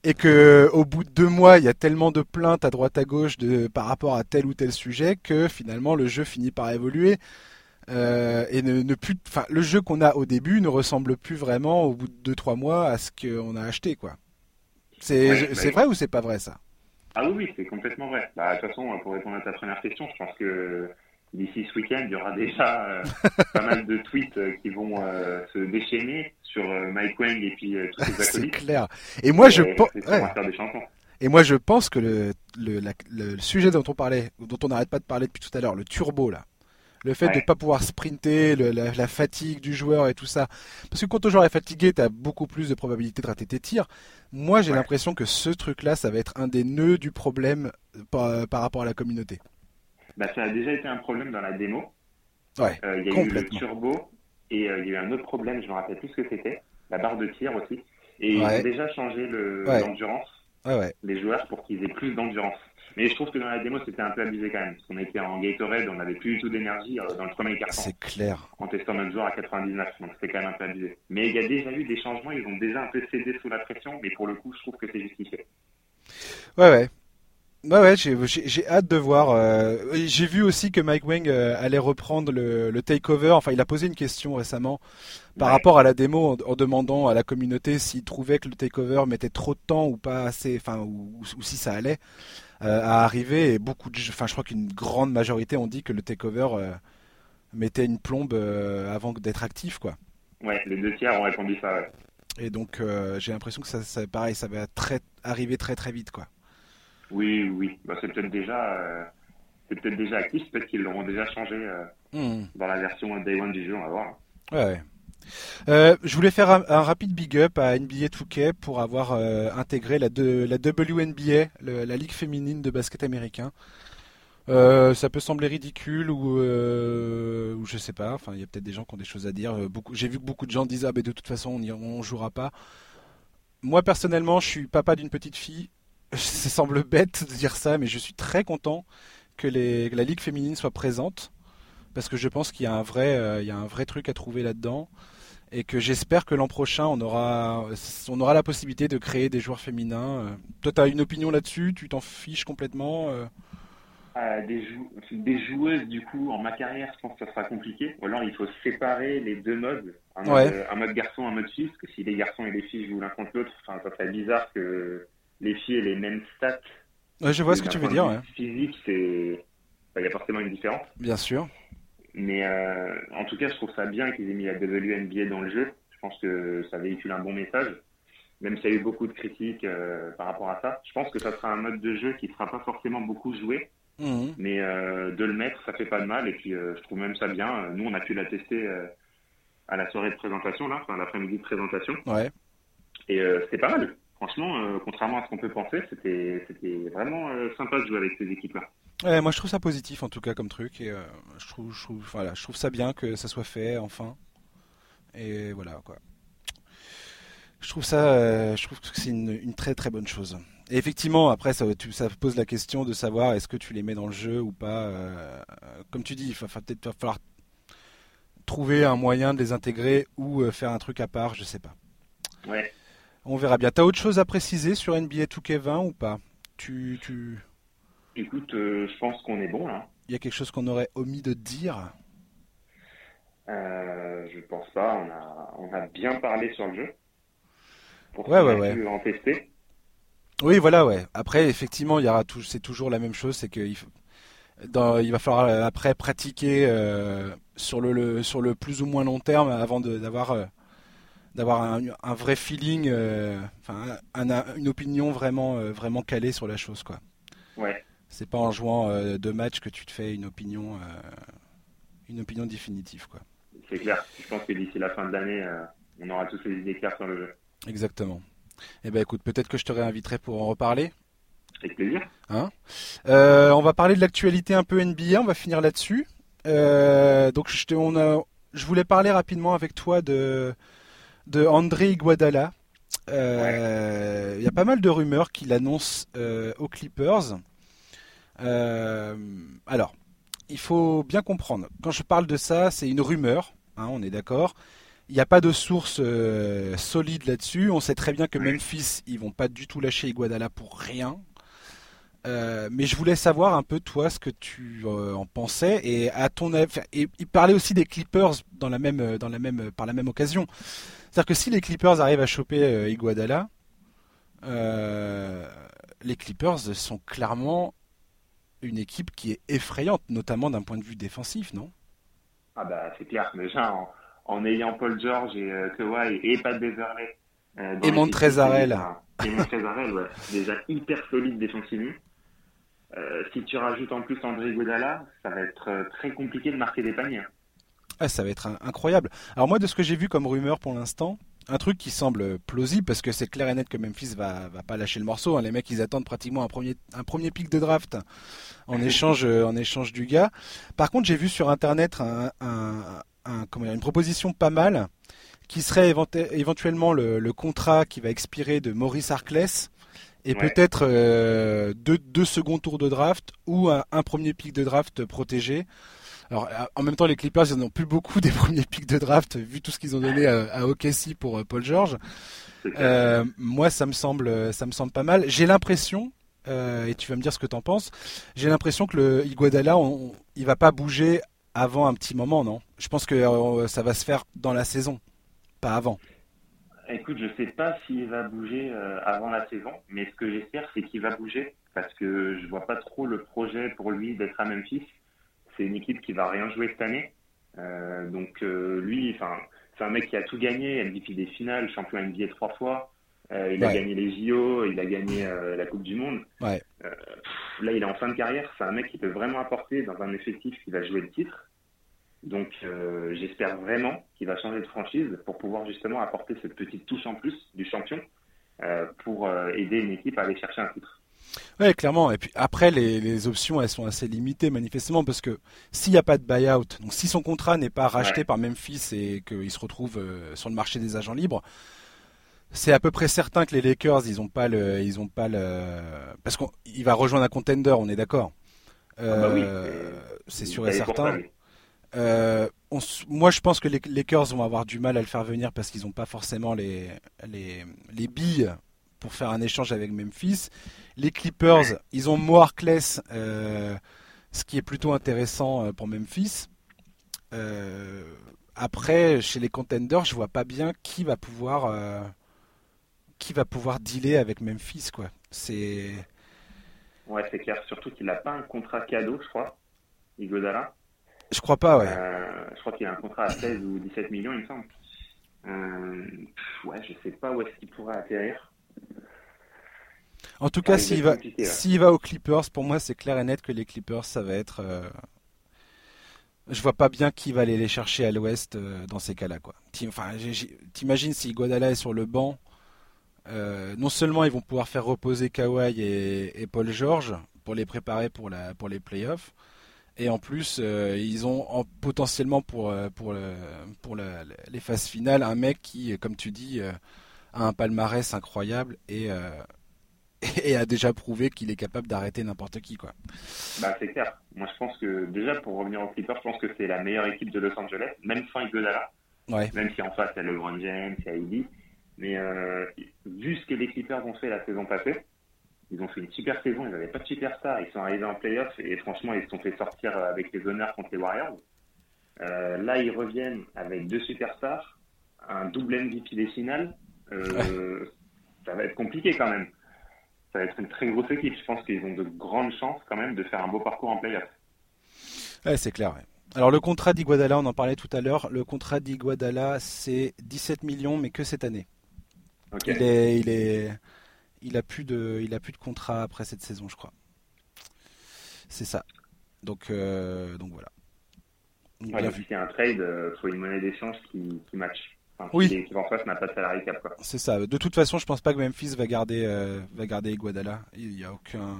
et que au bout de deux mois, il y a tellement de plaintes à droite à gauche par rapport à tel ou tel sujet que finalement le jeu finit par évoluer. Euh, et ne, plus, enfin, le jeu qu'on a au début ne ressemble plus vraiment au bout de 2-3 mois à ce qu'on a acheté, quoi. C'est c'est vrai ou c'est pas vrai ça? Ah oui, oui, c'est complètement vrai. Bah, de toute façon, pour répondre à ta première question, je pense que d'ici ce week-end, il y aura déjà euh, pas mal de tweets euh, qui vont se déchaîner sur Mike Wang et puis tous ses acolytes. c'est clair. Et moi, je pense. Et moi, je pense que le, le, le, sujet dont on parlait, dont on n'arrête pas de parler depuis tout à l'heure, le turbo là, le fait de ne pas pouvoir sprinter, la, fatigue du joueur et tout ça. Parce que quand ton joueur est fatigué, tu as beaucoup plus de probabilité de rater tes tirs. Moi, j'ai l'impression que ce truc-là, ça va être un des nœuds du problème par, rapport à la communauté. Bah, ça a déjà été un problème dans la démo. Ouais, euh, il y a eu le turbo et euh, il y a eu un autre problème, je me rappelle plus ce que c'était, la barre de tir aussi. Et ils ont déjà changé l'endurance des joueurs pour qu'ils aient plus d'endurance. Mais je trouve que dans la démo, c'était un peu abusé quand même. Parce qu'on était en Gatorade, on n'avait plus du tout d'énergie euh, dans le premier quart C'est clair. En testant notre joueur à 99. Donc c'était quand même un peu abusé. Mais il y a déjà eu des changements, ils ont déjà un peu cédé sous la pression. Mais pour le coup, je trouve que c'est justifié. Ouais, ouais. Ouais, ouais, j'ai hâte de voir. Euh, j'ai vu aussi que Mike Wang euh, allait reprendre le, le, takeover. Enfin, il a posé une question récemment par rapport à la démo en, demandant à la communauté s'il trouvait que le takeover mettait trop de temps ou pas assez, enfin, ou, ou si ça allait. Euh, à arriver et beaucoup de, enfin je crois qu'une grande majorité ont dit que le takeover euh, mettait une plombe euh, avant d'être actif quoi. Ouais, les deux tiers ont répondu ça. Ouais. Et donc j'ai l'impression que ça, ça, pareil, ça va très arriver très très vite quoi. Oui, oui, bah, c'est peut-être déjà, c'est peut-être déjà actif, peut-être qu'ils l'auront déjà changé hmm. dans la version Day One du jeu, on va voir. Ouais. Euh, je voulais faire un, rapide big up à NBA 2K pour avoir euh, intégré la, WNBA, la ligue féminine de basket américain. Euh, ça peut sembler ridicule ou, je sais pas. Enfin, il y a peut-être des gens qui ont des choses à dire. J'ai vu que beaucoup de gens disaient ah ben de toute façon on, on jouera pas. Moi personnellement, je suis papa d'une petite fille. Ça semble bête de dire ça, mais je suis très content que, la ligue féminine soit présente parce que je pense qu'il y y a un vrai truc à trouver là-dedans et que j'espère que l'an prochain on aura on aura la possibilité de créer des joueurs féminins. Euh, toi, tu as une opinion là-dessus? Tu t'en fiches complètement euh? euh, des, des, joueuses, du coup, en ma carrière, je pense que ça sera compliqué. Ou alors, il faut séparer les deux modes, un mode, garçon, un mode fille, parce que si les garçons et les filles jouent l'un contre l'autre, ça serait bizarre que les filles aient les mêmes stats. Ouais, je vois ce que tu veux dire. Ouais. Physique, c'est, il y a forcément une différence. Bien sûr. Mais euh, en tout cas, je trouve ça bien qu'ils aient mis la WNBA dans le jeu. Je pense que ça véhicule un bon message, même s'il y a eu beaucoup de critiques euh, par rapport à ça. Je pense que ça sera un mode de jeu qui ne sera pas forcément beaucoup joué, mhm. mais euh, de le mettre, ça fait pas de mal. Et puis, je trouve même ça bien. Nous, on a pu la tester à la soirée de présentation, là, enfin l'après-midi de présentation. Ouais. Et c'était pas mal. Franchement, contrairement à ce qu'on peut penser, c'était vraiment sympa de jouer avec ces équipes-là moi je trouve ça positif en tout cas comme truc et euh, je trouve je trouve voilà je trouve ça bien que ça soit fait enfin et voilà quoi. Je trouve ça euh, je trouve que c'est une, très très bonne chose. Et effectivement après ça, ça pose la question de savoir est-ce que tu les mets dans le jeu ou pas. Euh, comme tu dis il va, peut-être falloir trouver un moyen de les intégrer ou faire un truc à part je sais pas. Ouais. On verra bien. T'as autre chose à préciser sur NBA 2K20 ou pas? Tu tu Écoute, euh, je pense qu'on est bon là. Il y a quelque chose qu'on aurait omis de dire? Euh, Je pense pas. On a, on a bien parlé sur le jeu. Pour ouais, ouais, ouais. en tester. Oui, voilà, ouais. Après, effectivement, il y aura tout, c'est toujours la même chose, c'est qu'il il va falloir euh, après pratiquer euh, sur le, sur le plus ou moins long terme avant d'avoir d'avoir un, vrai feeling, enfin une opinion vraiment vraiment calée sur la chose, quoi. Ouais. C'est pas en jouant euh, deux matchs que tu te fais une opinion, euh, une opinion définitive, quoi. C'est clair. Je pense que d'ici la fin de l'année, euh, on aura tous les idées claires sur le jeu. Exactement. Eh ben écoute, peut-être que je te réinviterai pour en reparler. Avec plaisir. Hein? On va parler de l'actualité un peu NBA, on va finir là-dessus. donc je, te, on a, je voulais parler rapidement avec toi de, de André Iguadala. Il y a pas mal de rumeurs qu'il annonce aux Clippers. alors, il faut bien comprendre. Quand je parle de ça, c'est une rumeur, hein, on est d'accord. Il n'y a pas de source solide là-dessus. On sait très bien que Memphis, ils vont pas du tout lâcher Iguadala pour rien. Euh, mais je voulais savoir un peu toi ce que tu euh, en pensais et à ton et il parlait aussi des Clippers dans la même euh, dans la même par la même occasion. C'est-à-dire que si les Clippers arrivent à choper Iguadala, les Clippers sont clairement une équipe qui est effrayante, notamment d'un point de vue défensif, non? Ah bah c'est clair. Déjà en, en, ayant Paul George et Kawhi et Pat Beverley et Montrezarel. Et Montrezarel, ouais, déjà hyper solide défensivement. Euh, si tu rajoutes en plus André Godala, ça va être euh, très compliqué de marquer des paniers. Ah, ça va être incroyable. Alors moi, de ce que j'ai vu comme rumeur pour l'instant, un truc qui semble plausible parce que c'est clair et net que Memphis va, va pas lâcher le morceau. Hein. Les mecs, ils attendent pratiquement un premier, un premier pic de draft en échange, euh, en échange du gars. Par contre, j'ai vu sur internet un, un, comment une proposition pas mal qui serait éventuellement le, le, contrat qui va expirer de Maurice Arclès et peut-être euh, deux, deux seconds tours de draft ou un, premier pic de draft protégé. Alors, en même temps, les Clippers, ils n'en ont plus beaucoup des premiers pics de draft, vu tout ce qu'ils ont donné à, à OKC pour euh, Paul George. Euh, moi, ça me semble, ça me semble pas mal. J'ai l'impression, euh, et tu vas me dire ce que tu en penses, j'ai l'impression que le Iguadala, on, il va pas bouger avant un petit moment, non? Je pense que euh, ça va se faire dans la saison, pas avant. Écoute, je sais pas s'il va bouger euh, avant la saison, mais ce que j'espère, c'est qu'il va bouger parce que je vois pas trop le projet pour lui d'être à Memphis. C'est une équipe qui va rien jouer cette année. Euh, donc euh, lui, enfin, c'est un mec qui a tout gagné, MVP des finales, champion NBA trois fois. il a gagné les JO, il a gagné la Coupe du Monde. Ouais. là, il est en fin de carrière. C'est un mec qui peut vraiment apporter dans un effectif qui va jouer le titre. Donc euh, j'espère vraiment qu'il va changer de franchise pour pouvoir justement apporter cette petite touche en plus du champion euh, pour euh, aider une équipe à aller chercher un titre. Oui, clairement. Et puis après, les, les, options, elles sont assez limitées, manifestement, parce que s'il n'y a pas de buyout, donc si son contrat n'est pas racheté par Memphis et qu'il se retrouve sur le marché des agents libres, c'est à peu près certain que les Lakers, ils ont pas le, ils ont pas le, parce qu'il va rejoindre un contender, on est d'accord. Ah bah oui, c'est sûr et certain. Euh, moi, je pense que les Lakers vont avoir du mal à le faire venir parce qu'ils n'ont pas forcément les, les, les, billes pour faire un échange avec Memphis. Les Clippers, ils ont Mo euh, ce qui est plutôt intéressant euh, pour Memphis. après, chez les contenders, je vois pas bien qui va pouvoir qui va pouvoir dealer avec Memphis, quoi. C'est ouais, c'est clair. Surtout qu'il n'a pas un contrat cadeau, je crois. Igodala. Je crois pas, ouais. Euh, je crois qu'il y a un contrat à 16 ou 17 millions, il me semble. Euh, ouais, je sais pas où est-ce qu'il pourrait atterrir. En tout cas, s'il va, s'il va aux Clippers, pour moi, c'est clair et net que les Clippers, ça va être. Euh... Je vois pas bien qui va aller les chercher à l'Ouest euh, dans ces cas-là, quoi. Enfin, t'imagines si Godala est sur le banc. Non seulement ils vont pouvoir faire reposer Kawhi et, et, Paul George pour les préparer pour, la, pour les playoffs, et en plus, euh, ils ont potentiellement pour, euh, pour, pour les phases finales un mec qui, comme tu dis, euh, a un palmarès incroyable et, et a déjà prouvé qu'il est capable d'arrêter n'importe qui. Quoi. Bah, c'est clair. Moi, je pense que déjà, pour revenir aux Clippers, je pense que c'est la meilleure équipe de Los Angeles, même sans Iguodala. Ouais. Même si en face, il y a LeBron James, il y a Eddie. Mais vu ce que les Clippers ont fait la saison passée, ils ont fait une super saison, ils n'avaient pas de superstar, ils sont arrivés en playoff et franchement, ils se sont fait sortir avec les honneurs contre les Warriors. Euh, là, ils reviennent avec deux superstars, un double MVP des finales. Euh, ça va être compliqué quand même. Ça va être une très grosse équipe. Je pense qu'ils ont de grandes chances quand même de faire un beau parcours en playoff. Ouais, c'est clair. Alors le contrat d'Iguadala, on en parlait tout à l'heure. Le contrat d'Iguadala, c'est 17 millions, mais que cette année. Il est, il est, il a plus de, il a plus de contrat après cette saison, je crois. C'est ça. Donc, euh, donc voilà. Donc, si c'est un trade, il euh, faut une monnaie d'échange qui, qui match. oui. Qui, en face n'a pas de salarié cap. C'est ça. De toute façon, je pense pas que Memphis va garder, euh, va garder Iguadala. Il y a aucun,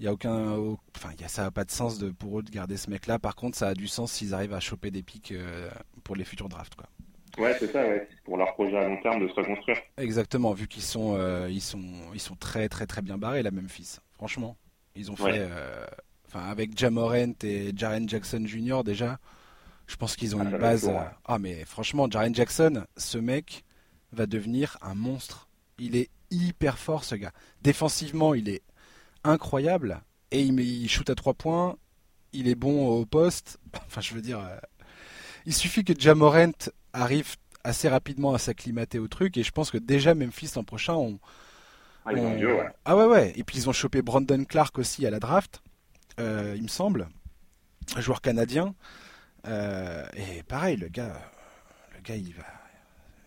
il y a aucun, enfin, y a, ça n'a pas de sens de, pour eux de garder ce mec-là. Par contre, ça a du sens s'ils arrivent à choper des pics pour les futurs drafts, quoi. Ouais, c'est ça, ouais. pour leur projet à long terme de se reconstruire. Exactement, vu qu'ils sont, euh, ils sont, ils sont très, très, très bien barrés, la Memphis, franchement. Ils ont fait, enfin avec Jamorent et Jaren Jackson Jr. déjà. Je pense qu'ils ont ah, une base. Ah mais franchement, Jaren Jackson, ce mec va devenir un monstre. Il est hyper fort ce gars. Défensivement, il est incroyable et il, il shoot à trois points. Il est bon au poste. Enfin, je veux dire, il suffit que Jamorent arrive assez rapidement à s'acclimater au truc et je pense que déjà Memphis l'an prochain on, ah, ouais. ah ouais ouais. Et puis ils ont chopé Brandon Clark aussi à la draft euh, il me semble. Un joueur canadien. Euh, et pareil le gars le gars il va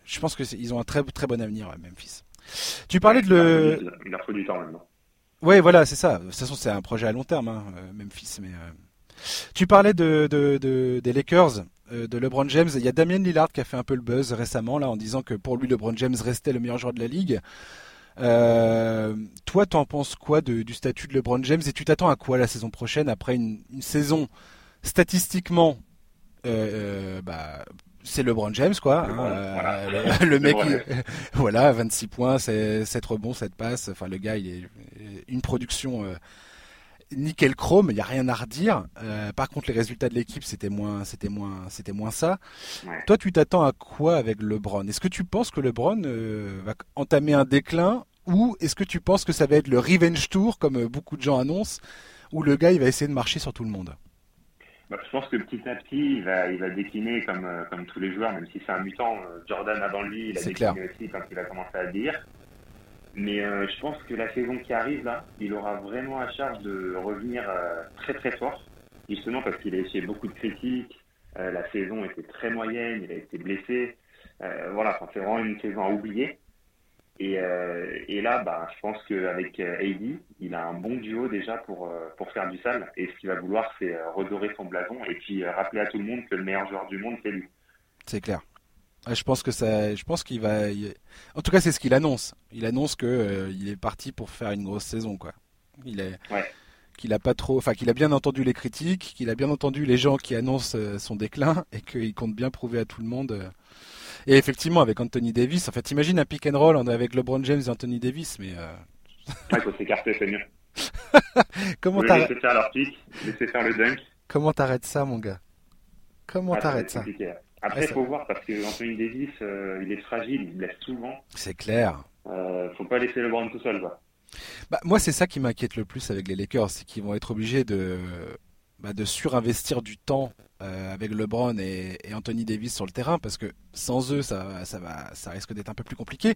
je pense que ils ont un très très bon avenir Memphis. Tu parlais de le il a du temps maintenant ouais voilà c'est ça. De toute façon c'est un projet à long terme hein, euh, Memphis mais tu parlais de, de, des Lakers de LeBron James. Il y a Damien Lillard qui a fait un peu le buzz récemment là en disant que pour lui LeBron James restait le meilleur joueur de la ligue. Euh, toi, t'en penses quoi du statut de LeBron James et tu t'attends à quoi la saison prochaine après une, saison statistiquement euh, bah, c'est LeBron James quoi hein, le, mec voilà 26 points 7 rebonds 7 passes enfin le gars il est une production nickel chrome, il n'y a rien à redire. Euh, par contre, les résultats de l'équipe, c'était moins, c'était moins, c'était moins ça. Toi, tu t'attends à quoi avec LeBron? Est-ce que tu penses que LeBron euh, va entamer un déclin? Ou est-ce que tu penses que ça va être le revenge tour, comme euh, beaucoup de gens annoncent, où le gars il va essayer de marcher sur tout le monde? Bah, je pense que petit à petit, il va, il va décliner comme, comme tous les joueurs, même si c'est un mutant. Jordan avant lui, il a décliné aussi quand il a commencé à dire. Mais euh, je pense que la saison qui arrive, là, il aura vraiment à charge de revenir euh, très très fort, justement parce qu'il a essayé beaucoup de critiques. Euh, la saison était très moyenne, il a été blessé. voilà, c'est vraiment une saison à oublier. Et, là, bah, je pense qu'avec AD, il a un bon duo déjà pour, pour faire du sale. Et ce qu'il va vouloir, c'est redorer son blason et puis rappeler à tout le monde que le meilleur joueur du monde, c'est lui. C'est clair. Je pense que ça, je pense qu'il va. En tout cas, c'est ce qu'il annonce. Il annonce que euh, il est parti pour faire une grosse saison, quoi. Il est. Qu'il a pas trop, enfin qu'il a bien entendu les critiques, qu'il a bien entendu les gens qui annoncent euh, son déclin et qu'il compte bien prouver à tout le monde. Euh. Et effectivement, avec Anthony Davis, en fait, imagine un pick and roll avec LeBron James et Anthony Davis, mais. il faut s'écarter, c'est mieux. Comment t'arrêtes Laisser faire leur pick, laisser faire le dunk. Comment t'arrêtes ça, mon gars? Comment ah, t'arrêtes ça? Après, il faut voir parce que Anthony Davis, euh, il est fragile, il blesse souvent. C'est clair. Euh, faut pas laisser LeBron tout seul, quoi. Bah, moi, c'est ça qui m'inquiète le plus avec les Lakers, c'est qu'ils vont être obligés de, bah, de surinvestir du temps euh, avec LeBron et, Anthony Davis sur le terrain, parce que sans eux, ça, ça, va, ça risque d'être un peu plus compliqué.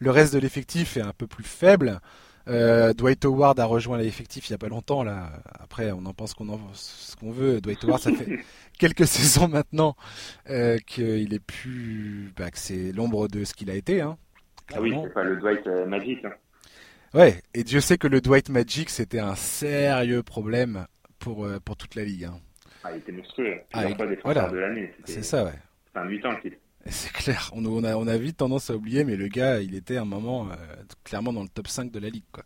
Le reste de l'effectif est un peu plus faible. Euh, Dwight Howard a rejoint l'effectif il y a pas longtemps là. Après, on en pense qu'on en ce qu'on veut. Dwight Howard, ça fait quelques saisons maintenant euh, qu'il est plus, bah, que c'est l'ombre de ce qu'il a été. Hein, ah oui, c'est pas le Dwight euh, Magic. Hein. Ouais, et Dieu sait que le Dwight Magic c'était un sérieux problème pour pour toute la ligue. Hein. Ah, il était monstrueux. Ah, il... pas des voilà. de l'année. C'est ça, ouais. C'est un mutant le c'est clair, on, a, on a vite tendance à oublier, mais le gars, il était un moment euh, clairement dans le top 5 de la ligue. Quoi.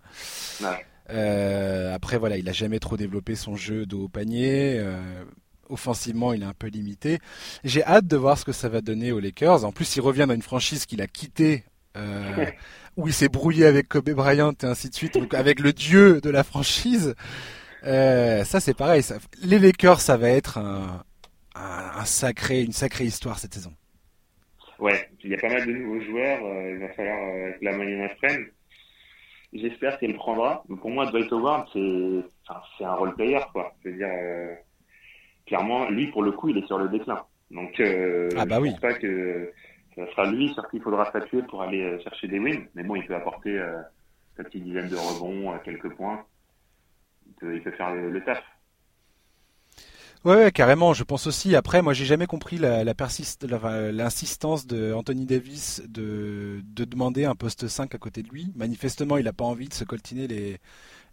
Euh, après, voilà, il a jamais trop développé son jeu de haut panier. Euh, offensivement, il est un peu limité. J'ai hâte de voir ce que ça va donner aux Lakers. En plus, il revient dans une franchise qu'il a quittée, où il s'est brouillé avec Kobe Bryant et ainsi de suite, donc avec le dieu de la franchise. ça, c'est pareil. Les Lakers, ça va être un sacré, une sacrée histoire cette saison. Ouais, il y a pas mal de nouveaux joueurs. Euh, il va falloir euh, que la moyenne apprenne. J'espère qu'elle prendra. Mais pour moi, Dwight Howard, c'est enfin, un role player, quoi. Je veux dire, euh, clairement, lui, pour le coup, il est sur le déclin. Donc, euh, ah bah je oui. pense pas que ça sera lui sur qui il faudra statuer pour aller chercher des wins. Mais bon, il peut apporter sa petite dizaine de rebonds, quelques points. Il peut, il peut faire le, le taf. Ouais, carrément. Je pense aussi. Après, moi, j'ai jamais compris la, la l'insistance de Anthony Davis de, de demander un poste 5 à côté de lui. Manifestement, il n'a pas envie de se coltiner les,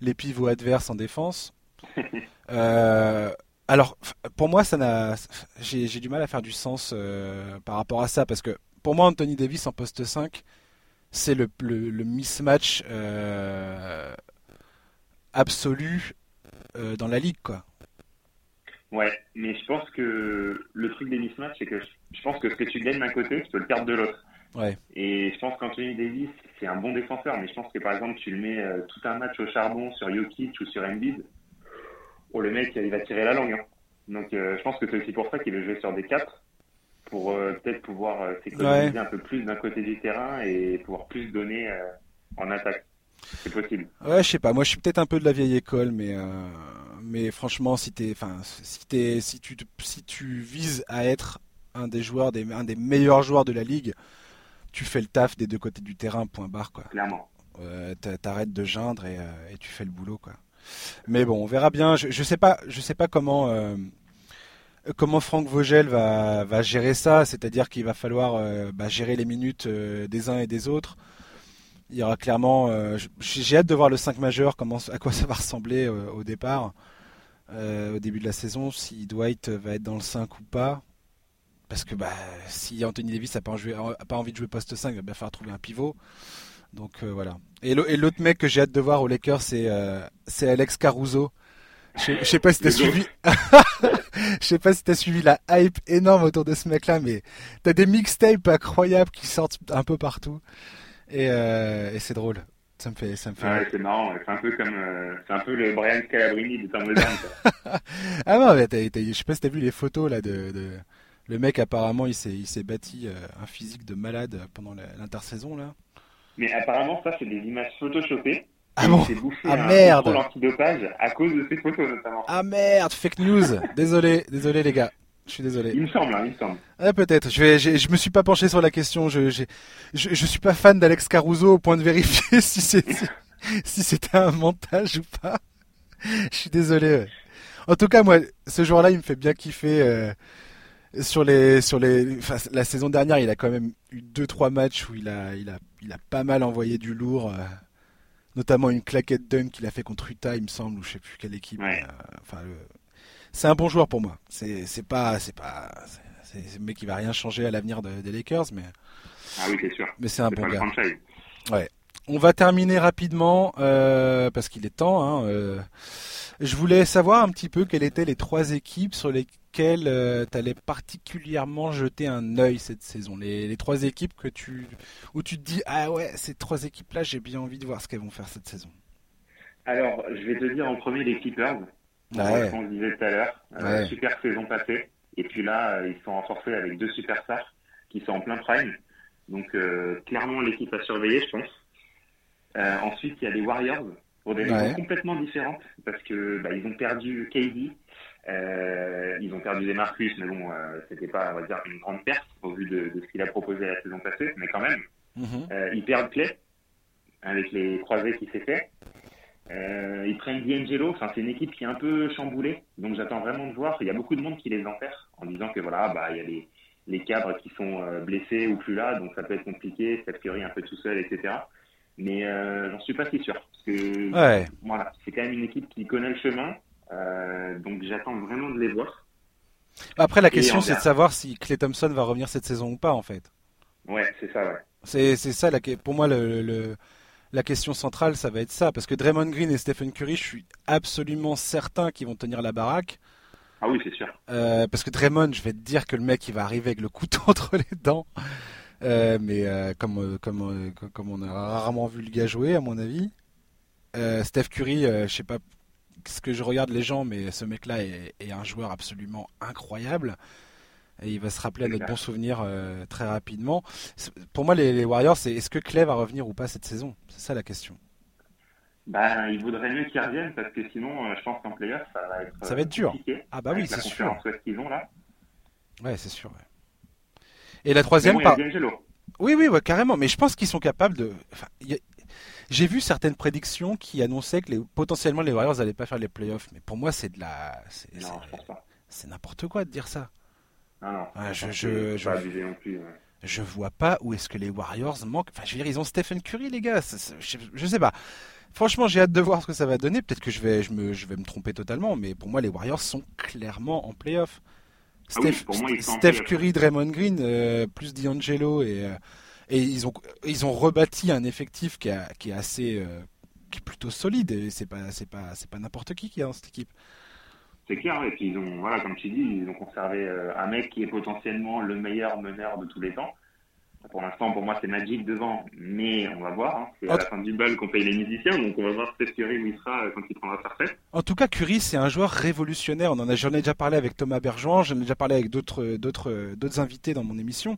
les pivots adverses en défense. euh, alors, pour moi, ça n'a, j'ai, du mal à faire du sens euh, par rapport à ça parce que pour moi, Anthony Davis en poste 5, c'est le, le, le, mismatch euh, absolu dans la ligue, quoi. Ouais, mais je pense que le truc des mismatchs, c'est que je pense que ce que tu gagnes d'un côté, tu peux le perdre de l'autre. Ouais. Et je pense qu'Anthony Davis, c'est un bon défenseur, mais je pense que par exemple, tu le mets euh, tout un match au charbon sur Jokic ou sur Embiid, oh, le mec, il va tirer la langue. Hein. Donc euh, je pense que c'est aussi pour ça qu'il veut jouer sur des 4 pour euh, peut-être pouvoir s'économiser un peu plus d'un côté du terrain et pouvoir plus donner en attaque. C'est possible. Ouais, je sais pas. Moi, je suis peut-être un peu de la vieille école, mais mais franchement, si t'es, enfin, si t'es, si tu si tu vises à être un des joueurs, des, un des meilleurs joueurs de la ligue, tu fais le taf des deux côtés du terrain, point barre, quoi. Clairement. T'arrêtes de geindre et, et, tu fais le boulot, quoi. Mais bon, on verra bien. Je, je sais pas, je sais pas comment comment Franck Vogel va, va gérer ça, c'est-à-dire qu'il va falloir euh, bah, gérer les minutes euh, des uns et des autres. Il y aura clairement, euh, j'ai hâte de voir le 5 majeur, comment, à quoi ça va ressembler au départ, au début de la saison, si Dwight va être dans le 5 ou pas. Parce que bah, si Anthony Davis n'a pas, pas, envie de jouer poste 5, il va bien falloir trouver un pivot. Donc voilà. Et l'autre mec que j'ai hâte de voir au Lakers, c'est Alex Caruso. Je sais pas si t'as suivi. Je sais pas si t'as suivi la hype énorme autour de ce mec-là, mais t'as des mixtapes incroyables qui sortent un peu partout. Et, euh, et c'est drôle. Ça me fait, ça me fait. Ouais, c'est marrant. C'est un peu comme, euh, c'est un peu le Brian Scalabrini du temps moderne. ah non, mais je sais pas si t'as vu les photos là de, de... le mec apparemment il s'est, il s'est bâti euh, un physique de malade pendant l'intersaison là. Mais apparemment ça c'est des images photoshopées. Ah bon? Ah merde l'antidopage à cause de ces photos notamment. Ah merde, fake news. désolé, désolé les gars. Je suis désolé. Il me semble, hein, il me semble. Ah, peut-être. Je vais, je me suis pas penché sur la question. Je, je, je, suis pas fan d'Alex Caruso au point de vérifier si c'est, si c'était un montage ou pas. Je suis désolé. En tout cas, moi, ce jour-là, il me fait bien kiffer. Euh, sur les, sur les, enfin, la saison dernière, il a quand même eu deux, trois matchs où il a, il a, il a pas mal envoyé du lourd. Euh, notamment une claquette dunk qu'il a fait contre Utah, il me semble, ou je sais plus quelle équipe. Euh, enfin, c'est un bon joueur pour moi. C'est pas c'est pas c'est mec qui va rien changer à l'avenir des Lakers, mais ah oui c'est sûr. Mais c'est un bon gars. Ouais. On va terminer rapidement euh, parce qu'il est temps. Hein, euh, je voulais savoir un petit peu quelles étaient les trois équipes sur les lesquelles euh, tu allais particulièrement jeter un œil cette saison les, trois équipes que tu où tu te dis ah ouais ces trois équipes là j'ai bien envie de voir ce qu'elles vont faire cette saison alors je vais te dire en premier les Clippers ouais. on disait tout à l'heure euh, super saison passée et puis là euh, ils sont renforcés avec deux superstars qui sont en plein prime donc clairement l'équipe à surveiller je pense ensuite il y a les Warriors pour des raisons complètement différentes parce que bah, ils ont perdu KD euh, ils ont perdu des Marcus, mais bon, euh, c'était pas, on va dire, une grande perte au vu de, de ce qu'il a proposé la saison passée, mais quand même. Mhm. euh, ils perdent Clay avec les croisés qui s'est fait. Euh, ils prennent D'Angelo, enfin c'est une équipe qui est un peu chamboulée, donc j'attends vraiment de voir. Il y a beaucoup de monde qui les enterre en disant que voilà, bah il y a les, les cadres qui sont euh, blessés ou plus là, donc ça peut être compliqué. Steph Curry un peu tout seul, etc. Mais euh, j'en suis pas si sûr parce que ouais. voilà, c'est quand même une équipe qui connaît le chemin euh, donc j'attends vraiment de les voir. Après, la question, c'est de savoir si Clay Thompson va revenir cette saison ou pas, en fait. Ouais, c'est ça, ouais. C'est, ça, la, pour moi, le, la question centrale, ça va être ça. Parce que Draymond Green et Stephen Curry, je suis absolument certain qu'ils vont tenir la baraque. Ah oui, c'est sûr. Euh, parce que Draymond, je vais te dire que le mec, il va arriver avec le couteau entre les dents. Euh, mais comme, comme, comme on a rarement vu le gars jouer, à mon avis. Steph Curry, je sais pas ce que je regarde les gens, mais ce mec-là est, un joueur absolument incroyable. Et il va se rappeler à notre bon souvenir euh, très rapidement. Pour moi, les, Warriors, c'est est-ce que Clay va revenir ou pas cette saison? C'est ça la question. Bah, il vaudrait mieux qu'il revienne parce que sinon, euh, je pense qu'en playoff, ça va être. Ça va être dur. Ah bah oui, c'est sûr. qu'ils ont là. Ouais, c'est sûr. Et la troisième, par... Oui, oui, ouais, carrément. Mais je pense qu'ils sont capables de. Enfin, j'ai vu certaines prédictions qui annonçaient que les, potentiellement les Warriors n'allaient pas faire les playoffs, mais pour moi c'est de la, c'est n'importe quoi de dire ça. Non, non. je, je, je, vois pas où est-ce que les Warriors manquent. Enfin, je veux dire, ils ont Stephen Curry, les gars. je, sais pas. Franchement, j'ai hâte de voir ce que ça va donner. Peut-être que je vais, je, me, je vais me tromper totalement, mais pour moi, les Warriors sont clairement en playoff. Ah Steph, Curry, Draymond Green, euh, plus D'Angelo et, euh, et ils ont ils ont rebâti un effectif qui, qui est assez euh, qui est plutôt solide et c'est pas c'est pas c'est pas n'importe qui qui est dans cette équipe. C'est clair et puis ils ont voilà comme tu dis ils ont conservé euh, un mec qui est potentiellement le meilleur meneur de tous les temps Pour l'instant, pour moi, c'est Magic devant, mais on va voir. Hein. C'est à la fin du bal qu'on paye les musiciens, donc on va voir Steph Curry où il sera quand il prendra sa retraite. En tout cas, Curry, c'est un joueur révolutionnaire. On en a, j'en ai déjà parlé avec Thomas Bergeron, j'en ai déjà parlé avec d'autres, d'autres, d'autres invités dans mon émission.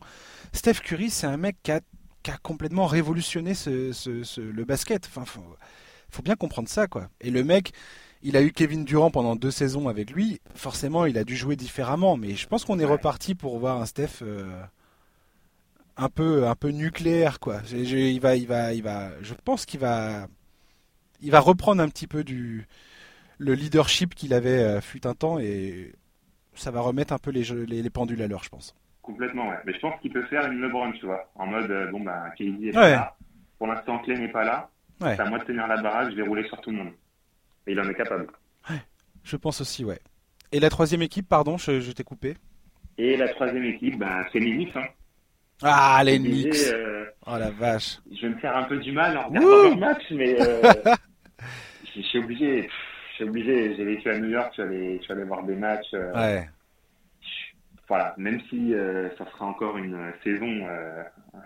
Steph Curry, c'est un mec qui a, qui a complètement révolutionné ce, ce, ce, le basket. Enfin, faut, faut bien comprendre ça, quoi. Et le mec, il a eu Kevin Durant pendant deux saisons avec lui. Forcément, il a dû jouer différemment. Mais je pense qu'on est reparti pour voir un Steph euh, un peu, un peu nucléaire, quoi. Je, je, il va, il va, il va. Je pense qu'il va, il va reprendre un petit peu du le leadership qu'il avait euh, fut un temps et ça va remettre un peu les, les, les pendules à l'heure, je pense. Complètement, ouais. Mais je pense qu'il peut faire une LeBron, tu vois, en mode euh, bon bah KD est pas là. Pour l'instant, Clay n'est pas là. Ouais. C'est à moi de tenir la baraque, je vais rouler sur tout le monde. Et il en est capable. Ouais, je pense aussi, ouais. Et la troisième équipe, pardon, je, je t'ai coupé. Et la troisième équipe, ben, c'est les Knicks. Hein. Ah, les Knicks euh, Oh la vache Je vais me faire un peu du mal en regardant match, mais euh, je suis obligé. Je suis obligé. J'ai vécu à New York, je suis allé, voir des matchs. Euh, ouais. Voilà, même si ça sera encore une saison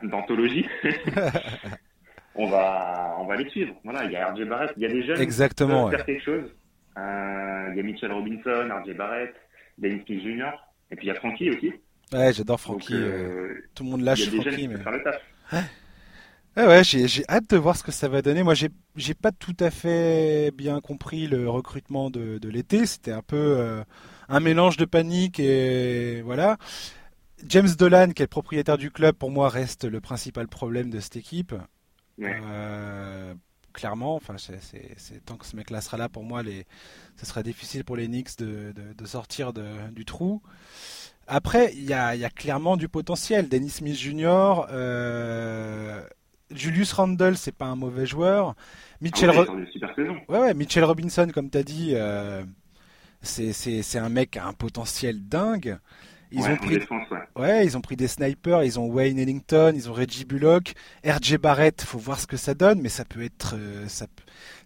d'anthologie. on va, on va les suivre. Voilà, il y a RJ Barrett, il y a des jeunes Exactement, qui peuvent faire quelque chose. Euh, il y a Mitchell Robinson, RJ Barrett, Smith Jr. Et puis il y a Frankie aussi. Ouais, j'adore Frankie. Donc, euh, tout le monde lâche il y a des Frankie. Jeunes mais... qui peuvent faire le taf. Ouais. Ouais, ouais j'ai, hâte de voir ce que ça va donner. Moi, j'ai, j'ai pas tout à fait bien compris le recrutement de, de l'été. C'était un peu euh, un mélange de panique et voilà. James Dolan, qui est le propriétaire du club, pour moi reste le principal problème de cette équipe. Ouais. Euh, clairement, enfin, c'est, tant que ce mec-là sera là, pour moi, les, ce sera difficile pour les Knicks de, de, de sortir de, du trou. Après, il y a, y a, clairement du potentiel. Dennis Smith Jr., euh, Julius Randle, c'est pas un mauvais joueur. Mitchell, ah ouais. Ouais, ouais, Mitchell Robinson, comme tu as dit, euh, c'est un mec qui a un potentiel dingue. Ils ouais, ont pris, défense, ouais. ouais. ils ont pris des snipers, ils ont Wayne Ellington, ils ont Reggie Bullock, RJ Barrett. Faut voir ce que ça donne, mais ça peut être, euh, ça,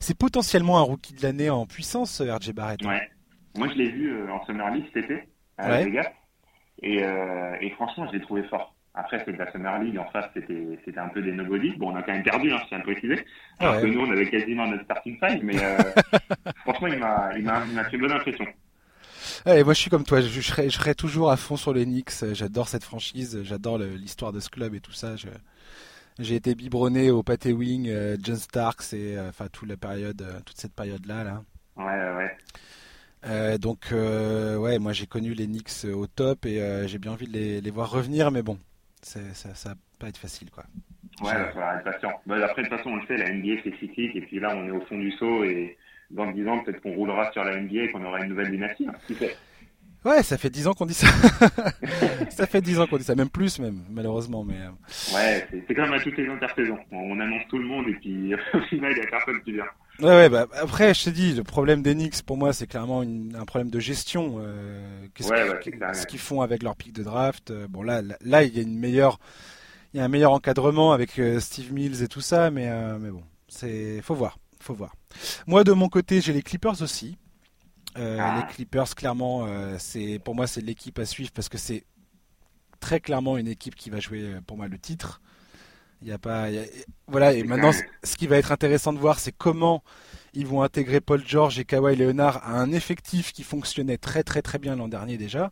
c'est potentiellement un rookie de l'année en puissance, RJ Barrett. Ouais. Moi, je l'ai vu euh, en Summer League cet été à Ouais. Vegas, et, euh, et franchement, je l'ai trouvé fort. Après, c'est de la Summer League, en face, c'était, c'était un peu des nobody. Bon, on a quand même perdu, hein, je tiens à préciser. Alors Ouais. que nous, on avait quasiment notre starting five, mais euh, franchement, il m'a, il m'a, il m'a fait bonne impression. Ouais, moi je suis comme toi, je, je, serai, je serai toujours à fond sur les Knicks, j'adore cette franchise, j'adore l'histoire de ce club et tout ça. Je- J'ai été biberonné au Pat Ewing, euh, John Starks et euh, enfin toute la période, euh, toute cette période là là. Ouais, ouais, ouais. Euh, donc ouais, moi j'ai connu les Knicks au top et j'ai bien envie de les, les voir revenir, mais bon, ça, ça va pas être facile quoi. Ouais, il va être patient. Bah, après, de toute façon, on le sait, la NBA, c'est cyclique, et puis là, on est au fond du saut, et dans 10 ans, peut-être qu'on roulera sur la NBA et qu'on aura une nouvelle dynastie. qui sait. Ouais, ça fait 10 ans qu'on dit ça. ça fait 10 ans qu'on dit ça, même plus même, malheureusement. Mais euh, Ouais, c'est comme à toutes les intersaisons. On, on annonce tout le monde, et puis au final, il n'y a personne qui vient. Ouais, ouais, bah, après, je te dis, le problème des Knicks, pour moi, c'est clairement une- un problème de gestion. Euh, qu'est-ce Ouais, qu'ils- font avec leur pic de draft. Euh, bon, là, là, il y a une meilleure, il y a un meilleur encadrement avec Steve Mills et tout ça, mais, euh, mais bon, c'est, faut voir, faut voir. Moi, de mon côté, j'ai les Clippers aussi. Euh, Ah. Les Clippers, clairement, euh, c'est, pour moi, c'est l'équipe à suivre parce que c'est très clairement une équipe qui va jouer, euh, pour moi, le titre. Il y a pas, il y a- voilà. Et maintenant, ce qui va être intéressant de voir, c'est comment ils vont intégrer Paul George et Kawhi Leonard à un effectif qui fonctionnait très très très bien l'an dernier déjà.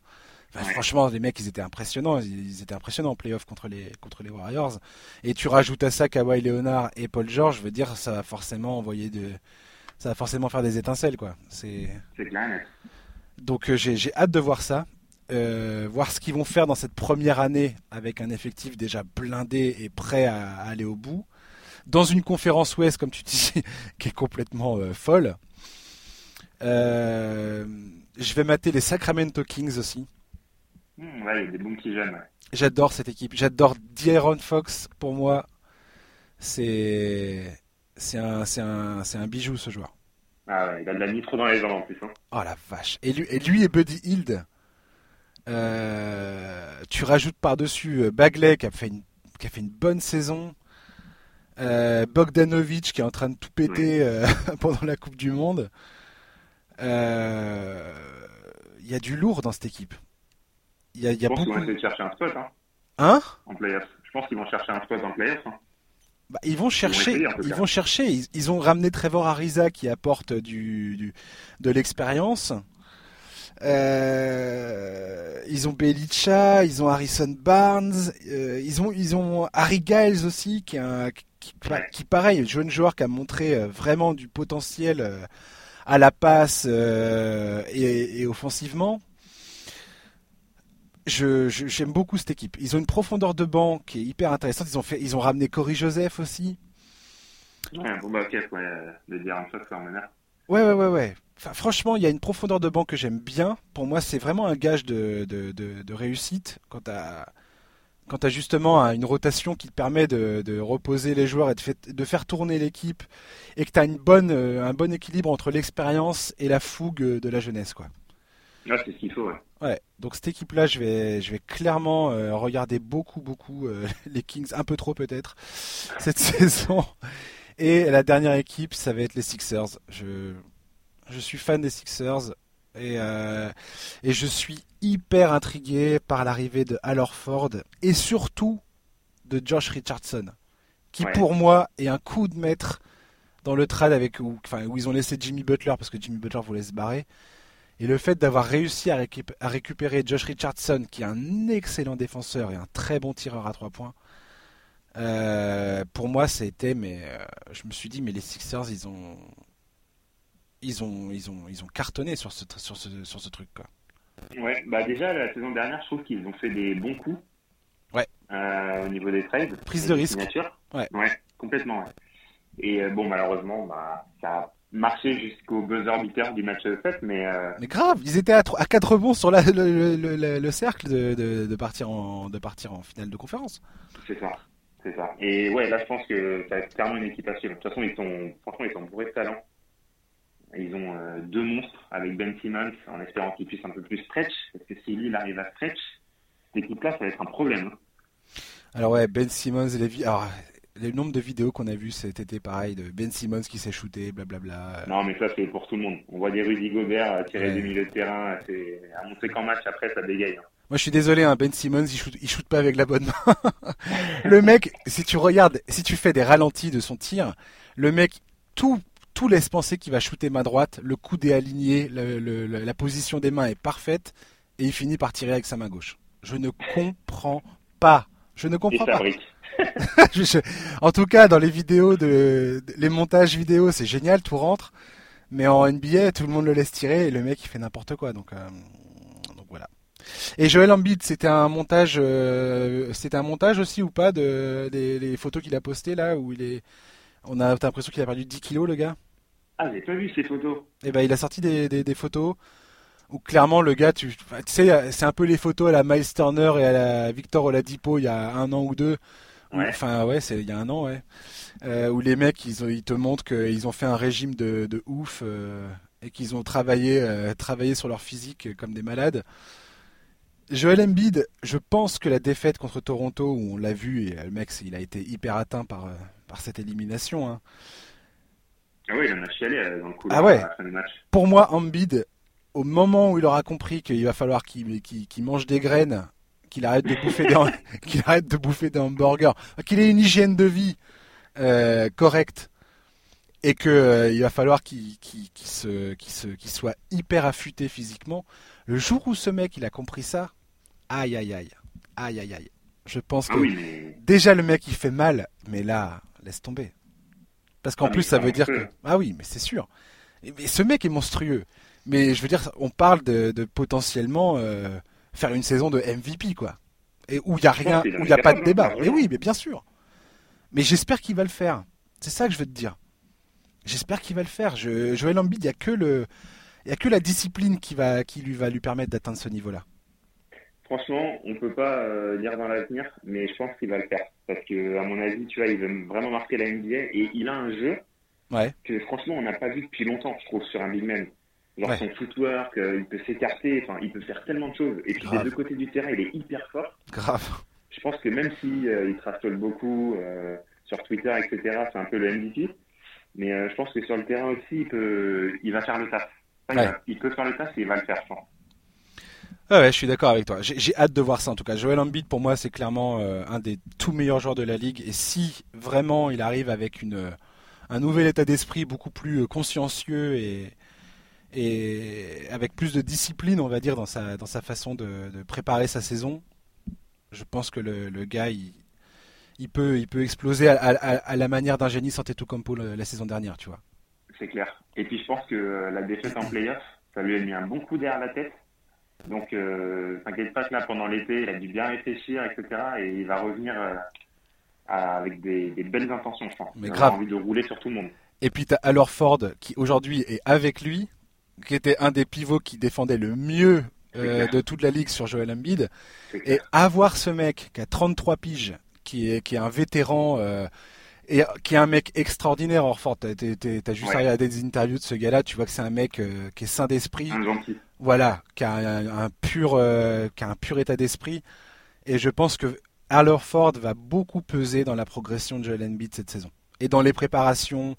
Enfin, Ouais. Franchement, les mecs, ils étaient impressionnants. Ils, ils étaient impressionnants en playoff contre les contre les Warriors. Et tu rajoutes à ça Kawhi Leonard et Paul George, je veux dire, ça va forcément envoyer de, ça va forcément faire des étincelles, quoi. C'est donc euh, j'ai j'ai hâte de voir ça, Euh, voir ce qu'ils vont faire dans cette première année avec un effectif déjà blindé et prêt à, à aller au bout. Dans une conférence Ouest, comme tu dis, qui est complètement euh, folle. Je vais mater les Sacramento Kings aussi. Hmm, ouais, il y a des bons petits jeunes. Ouais. J'adore cette équipe. J'adore D'Aaron Fox. Pour moi, c'est c'est un, un, un bijou ce joueur. Ah ouais, il a de la nitro dans les jambes en plus. Hein. Oh la vache. Et lui et, lui et Buddy Hield, euh, tu rajoutes par-dessus euh, Bagley qui a fait une, qui a fait une bonne saison. Euh, Bogdanovic qui est en train de tout péter euh, pendant la Coupe du Monde. Il y a du lourd dans cette équipe. Il y a, Je pense beaucoup. va essayer de chercher un spot hein, Hein? En playoff. Je pense qu'ils vont chercher un spot en playoff. Hein. Bah, ils vont chercher, ils, vont, chercher. Ils, ont ramené Trevor Ariza qui apporte du, de l'expérience. Euh, ils ont Belicha, ils ont Harrison Barnes, euh, ils ont ils ont Harry Giles aussi qui, qui, qui, pareil, jeune joueur qui a montré euh, vraiment du potentiel à la passe et, offensivement. Je, j'aime beaucoup cette équipe. Ils ont une profondeur de banc qui est hyper intéressante. Ils ont fait, ils ont ramené Cory Joseph aussi. Ouais, bon ok, ouais, de dire un peu Ouais, ouais, ouais, ouais franchement, il y a une profondeur de banc que j'aime bien. Pour moi, c'est vraiment un gage de, de, réussite quand tu as, justement une rotation qui te permet de, reposer les joueurs et de, faire tourner l'équipe et que tu as une bonne, euh, un bon équilibre entre l'expérience et la fougue de la jeunesse. Quoi. c'est ce qu'il faut. Ouais. Donc cette équipe-là, je vais, je vais clairement euh, regarder beaucoup, beaucoup euh, les Kings, un peu trop peut-être, cette saison. Et la dernière équipe, ça va être les Sixers. Je, je suis fan des Sixers et, euh, et je suis hyper intrigué par l'arrivée de Al et surtout de Josh Richardson, qui pour moi est un coup de maître dans le trade avec où, enfin, où ils ont laissé Jimmy Butler parce que Jimmy Butler voulait se barrer. Et le fait d'avoir réussi à, récupérer Josh Richardson, qui est un excellent défenseur et un très bon tireur à trois points, euh, pour moi, c'était, mais euh, je me suis dit, mais les Sixers, ils ont, ils ont, ils ont, ils ont cartonné sur ce, sur ce, sur ce truc. Quoi. Ouais, bah déjà la saison dernière, je trouve qu'ils ont fait des bons coups. Ouais. Euh, au niveau des trades. Prise de risque. Ouais. ouais, complètement. Et euh, bon, malheureusement, bah, ça a marché jusqu'au buzzer beater du match 7, mais. Euh, mais grave, ils étaient à, à 4 rebonds sur la, le, le, le, cercle de, de, de, partir en, de partir en finale de conférence. C'est ça. C'est ça. Et ouais, là, je pense que ça va être clairement une équipe à suivre. De toute façon, ils sont, franchement, ils sont bourrés de talent. Ils ont euh, deux monstres avec Ben Simmons en espérant qu'il puisse un peu plus stretch. Parce que si il arrive à stretch, cette équipe-là, ça va être un problème. Hein. Alors ouais, Ben Simmons, les Alors, le nombre de vidéos qu'on a vues cet été, pareil, de Ben Simmons qui s'est shooté, blablabla. Non, mais ça, c'est pour tout le monde. On voit des Rudy Gobert tirer du milieu de terrain, à montrer qu'en match, après, ça dégaye. Hein. Moi, je suis désolé, hein, Ben Simmons, il shoot, il shoot pas avec la bonne main. le mec, si tu regardes, si tu fais des ralentis de son tir, le mec, tout tout laisse penser qu'il va shooter main droite, le coude est aligné, la position des mains est parfaite, et il finit par tirer avec sa main gauche. Je ne comprends pas. Je ne comprends pas. en tout cas, dans les vidéos de, les montages vidéo, c'est génial, tout rentre. Mais en NBA, tout le monde le laisse tirer et le mec il fait n'importe quoi. Donc, euh, donc voilà. Et Joel Embiid, c'était un montage, euh, c'était un montage aussi ou pas de des, les photos qu'il a postées là où il est on a l'impression qu'il a perdu 10 kilos, le gars? Ah, j'ai pas vu ces photos. Eh ben, il a sorti des, des, photos où clairement le gars, tu, sais, c'est un peu les photos à la Miles Turner et à la Victor Oladipo il y a un an ou deux. Enfin, ouais, c'est il y a un an, ouais. Euh, où les mecs, ils, ils te montrent qu'ils ont fait un régime de, de ouf euh, et qu'ils ont travaillé, euh, travaillé sur leur physique comme des malades. Joel Embiid, je pense que la défaite contre Toronto, où on l'a vu, et le mec, il a été hyper atteint par, par cette élimination. Hein. Ah oui, il en a chialé dans le coup ah ouais. match. Pour moi, Embiid, au moment où il aura compris qu'il va falloir qu'il mange des graines, qu'il arrête de bouffer des qu'il arrête de bouffer des hamburgers, qu'il ait une hygiène de vie euh, correcte et que euh, il va falloir qu'il se, se, soit hyper affûté physiquement. Le jour où ce mec il a compris ça, aïe aïe aïe, aïe aïe aïe. Je pense ah que déjà le mec il fait mal, mais là laisse tomber. Parce qu'en ah, plus, ça veut dire que. Ah oui, mais c'est sûr. Mais ce mec est monstrueux. Mais je veux dire, on parle de, potentiellement euh, faire une saison de MVP, quoi. Et où il n'y a rien, où il n'y a pas de débat. Mais oui, mais bien sûr. Mais j'espère qu'il va le faire. C'est ça que je veux te dire. J'espère qu'il va le faire. Je, Joel Embiid, il n'y a que le, il a que la discipline qui va, qui lui va lui permettre d'atteindre ce niveau-là. Franchement, on ne peut pas euh, lire dans l'avenir, mais je pense qu'il va le faire. Parce que, à mon avis, tu vois, il veut vraiment marquer la NBA et il a un jeu que, franchement, on n'a pas vu depuis longtemps, je trouve, sur un big man. Genre son footwork, euh, il peut s'écarter, enfin, il peut faire tellement de choses. Et puis des deux côtés du terrain, il est hyper fort. Grave. Je pense que même si euh, il trastole beaucoup sur Twitter, etc., c'est un peu le MVP. Mais je pense que sur le terrain aussi, il peut, il va faire le taf. il, peut faire le taf et il va le faire, je pense. ouais, je suis d'accord avec toi. J'ai hâte de voir ça en tout cas. Joel Embiid pour moi c'est clairement euh, un des tout meilleurs joueurs de la ligue et si vraiment il arrive avec une un nouvel état d'esprit beaucoup plus consciencieux et et avec plus de discipline on va dire dans sa dans sa façon de, de préparer sa saison, je pense que le, le gars il, il peut, il peut exploser à, la manière d'un génie Antetokounmpo la, la saison dernière, tu vois. C'est clair. Et puis je pense que euh, la défaite en playoff, ça lui a mis un bon coup d'air à la tête. Donc, euh, t'inquiète pas que là, pendant l'été, il a dû bien réfléchir, etc. Et il va revenir euh, avec des, belles intentions, je pense. Mais il grave. envie de rouler sur tout le monde. Et puis, t'as alors Ford, qui aujourd'hui est avec lui, qui était un des pivots qui défendait le mieux de toute la ligue sur Joel Embiid. Et avoir ce mec qui a 33 piges, qui est, qui est un vétéran euh, et qui est un mec extraordinaire. Orford, t'as as juste ouais. regardé des interviews de ce gars-là, tu vois que c'est un mec euh, qui est sain d'esprit. Voilà, qui a un, pur, euh, qui a un pur état d'esprit. Et je pense que Ford va beaucoup peser dans la progression de Joel Embiid cette saison et dans les préparations,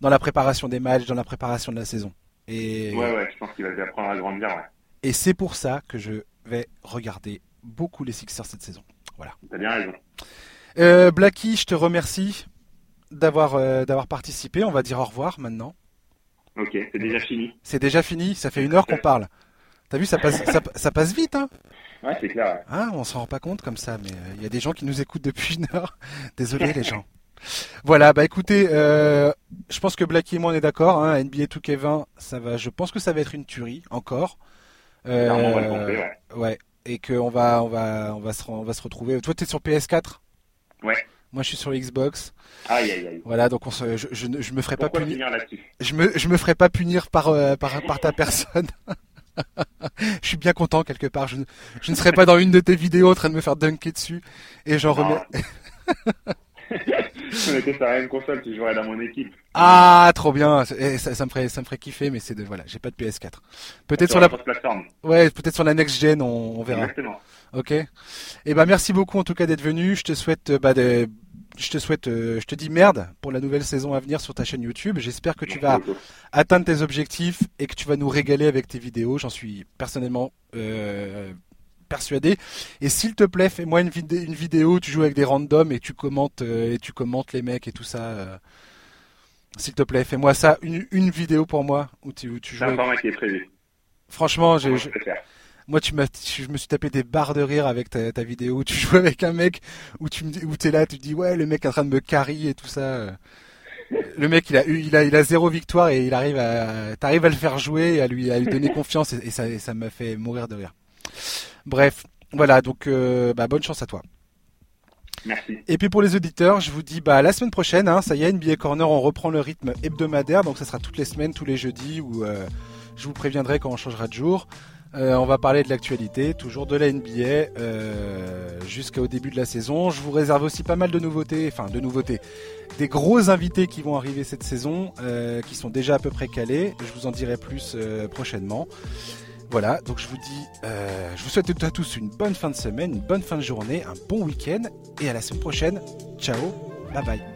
dans la préparation des matchs, dans la préparation de la saison. Et ouais, ouais, je pense qu'il va apprendre à grandir. Ouais. Et c'est pour ça que je vais regarder beaucoup les Sixers cette saison. Voilà. T'as bien raison. Euh, Blacky, je te remercie d'avoir euh, d'avoir participé. On va dire au revoir maintenant. Ok, c'est déjà fini. C'est déjà fini. Ça fait une heure qu'on parle. T'as vu, ça passe ça, passe vite, hein Ouais, c'est clair. Ah, on s'en rend pas compte comme ça, mais il euh, y a des gens qui nous écoutent depuis une heure. Désolé les gens. Voilà, bah écoutez, je pense que Blacky et moi on est d'accord. Hein, NBA 2K20, ça va. Je pense que ça va être une tuerie encore. on va le ouais. ouais et qu'on va, on va, on va se, on va se retrouver. Toi, tu es sur PS4 Ouais. Moi, je suis sur Xbox. Aïe, aïe, aïe. Voilà, donc on se, je, je, je, me ferai pas punir. Je me, je me ferai pas punir par, euh, par, par ta personne. je suis bien content quelque part. Je, je ne serai pas dans une de tes vidéos en train de me faire dunker dessus. Et j'en remets. on était sur la même console, tu jouerais dans mon équipe. Ah, trop bien. Ça, ça, me ferait, ça me ferait kiffer, mais c'est de, voilà, j'ai pas de PS4. Peut-être sur la plateforme. Ouais, peut-être sur la next gen, on, on verra. Exactement. Ok. Et eh ben, merci beaucoup en tout cas d'être venu. Je te souhaite, euh, bah, de, je te souhaite, euh, je te dis merde pour la nouvelle saison à venir sur ta chaîne YouTube. J'espère que tu vas atteindre tes objectifs et que tu vas nous régaler avec tes vidéos. J'en suis personnellement euh, persuadé. Et s'il te plaît, fais-moi une, une, vidéo, tu joues avec des randoms et tu commentes euh, et tu commentes les mecs et tout ça. Euh. S'il te plaît, fais-moi ça, une, une, vidéo pour moi où tu, où tu joues. Avec... qui est prévu. Franchement, j'ai, moi, tu je me suis tapé des barres de rire avec ta, ta vidéo où tu joues avec un mec où tu me, où t'es là, tu te dis ouais, le mec est en train de me carry et tout ça. Le mec, il a eu, il a, il a zéro victoire et il arrive à, t'arrives à le faire jouer et à lui, à lui donner confiance et, ça, ça m'a fait mourir de rire. Bref, voilà, donc euh, bah, bonne chance à toi. Merci. Et puis pour les auditeurs, je vous dis bah la semaine prochaine, hein, ça y est, NBA Corner, on reprend le rythme hebdomadaire, donc ça sera toutes les semaines, tous les jeudis, où euh, je vous préviendrai quand on changera de jour. Euh, on va parler de l'actualité, toujours de la NBA, jusqu'au début de la saison. Je vous réserve aussi pas mal de nouveautés, enfin de nouveautés, des gros invités qui vont arriver cette saison, qui sont déjà à peu près calés. Je vous en dirai plus prochainement. Voilà, donc je vous dis, euh, je vous souhaite à tous une bonne fin de semaine, une bonne fin de journée, un bon week-end et à la semaine prochaine. Ciao, bye bye.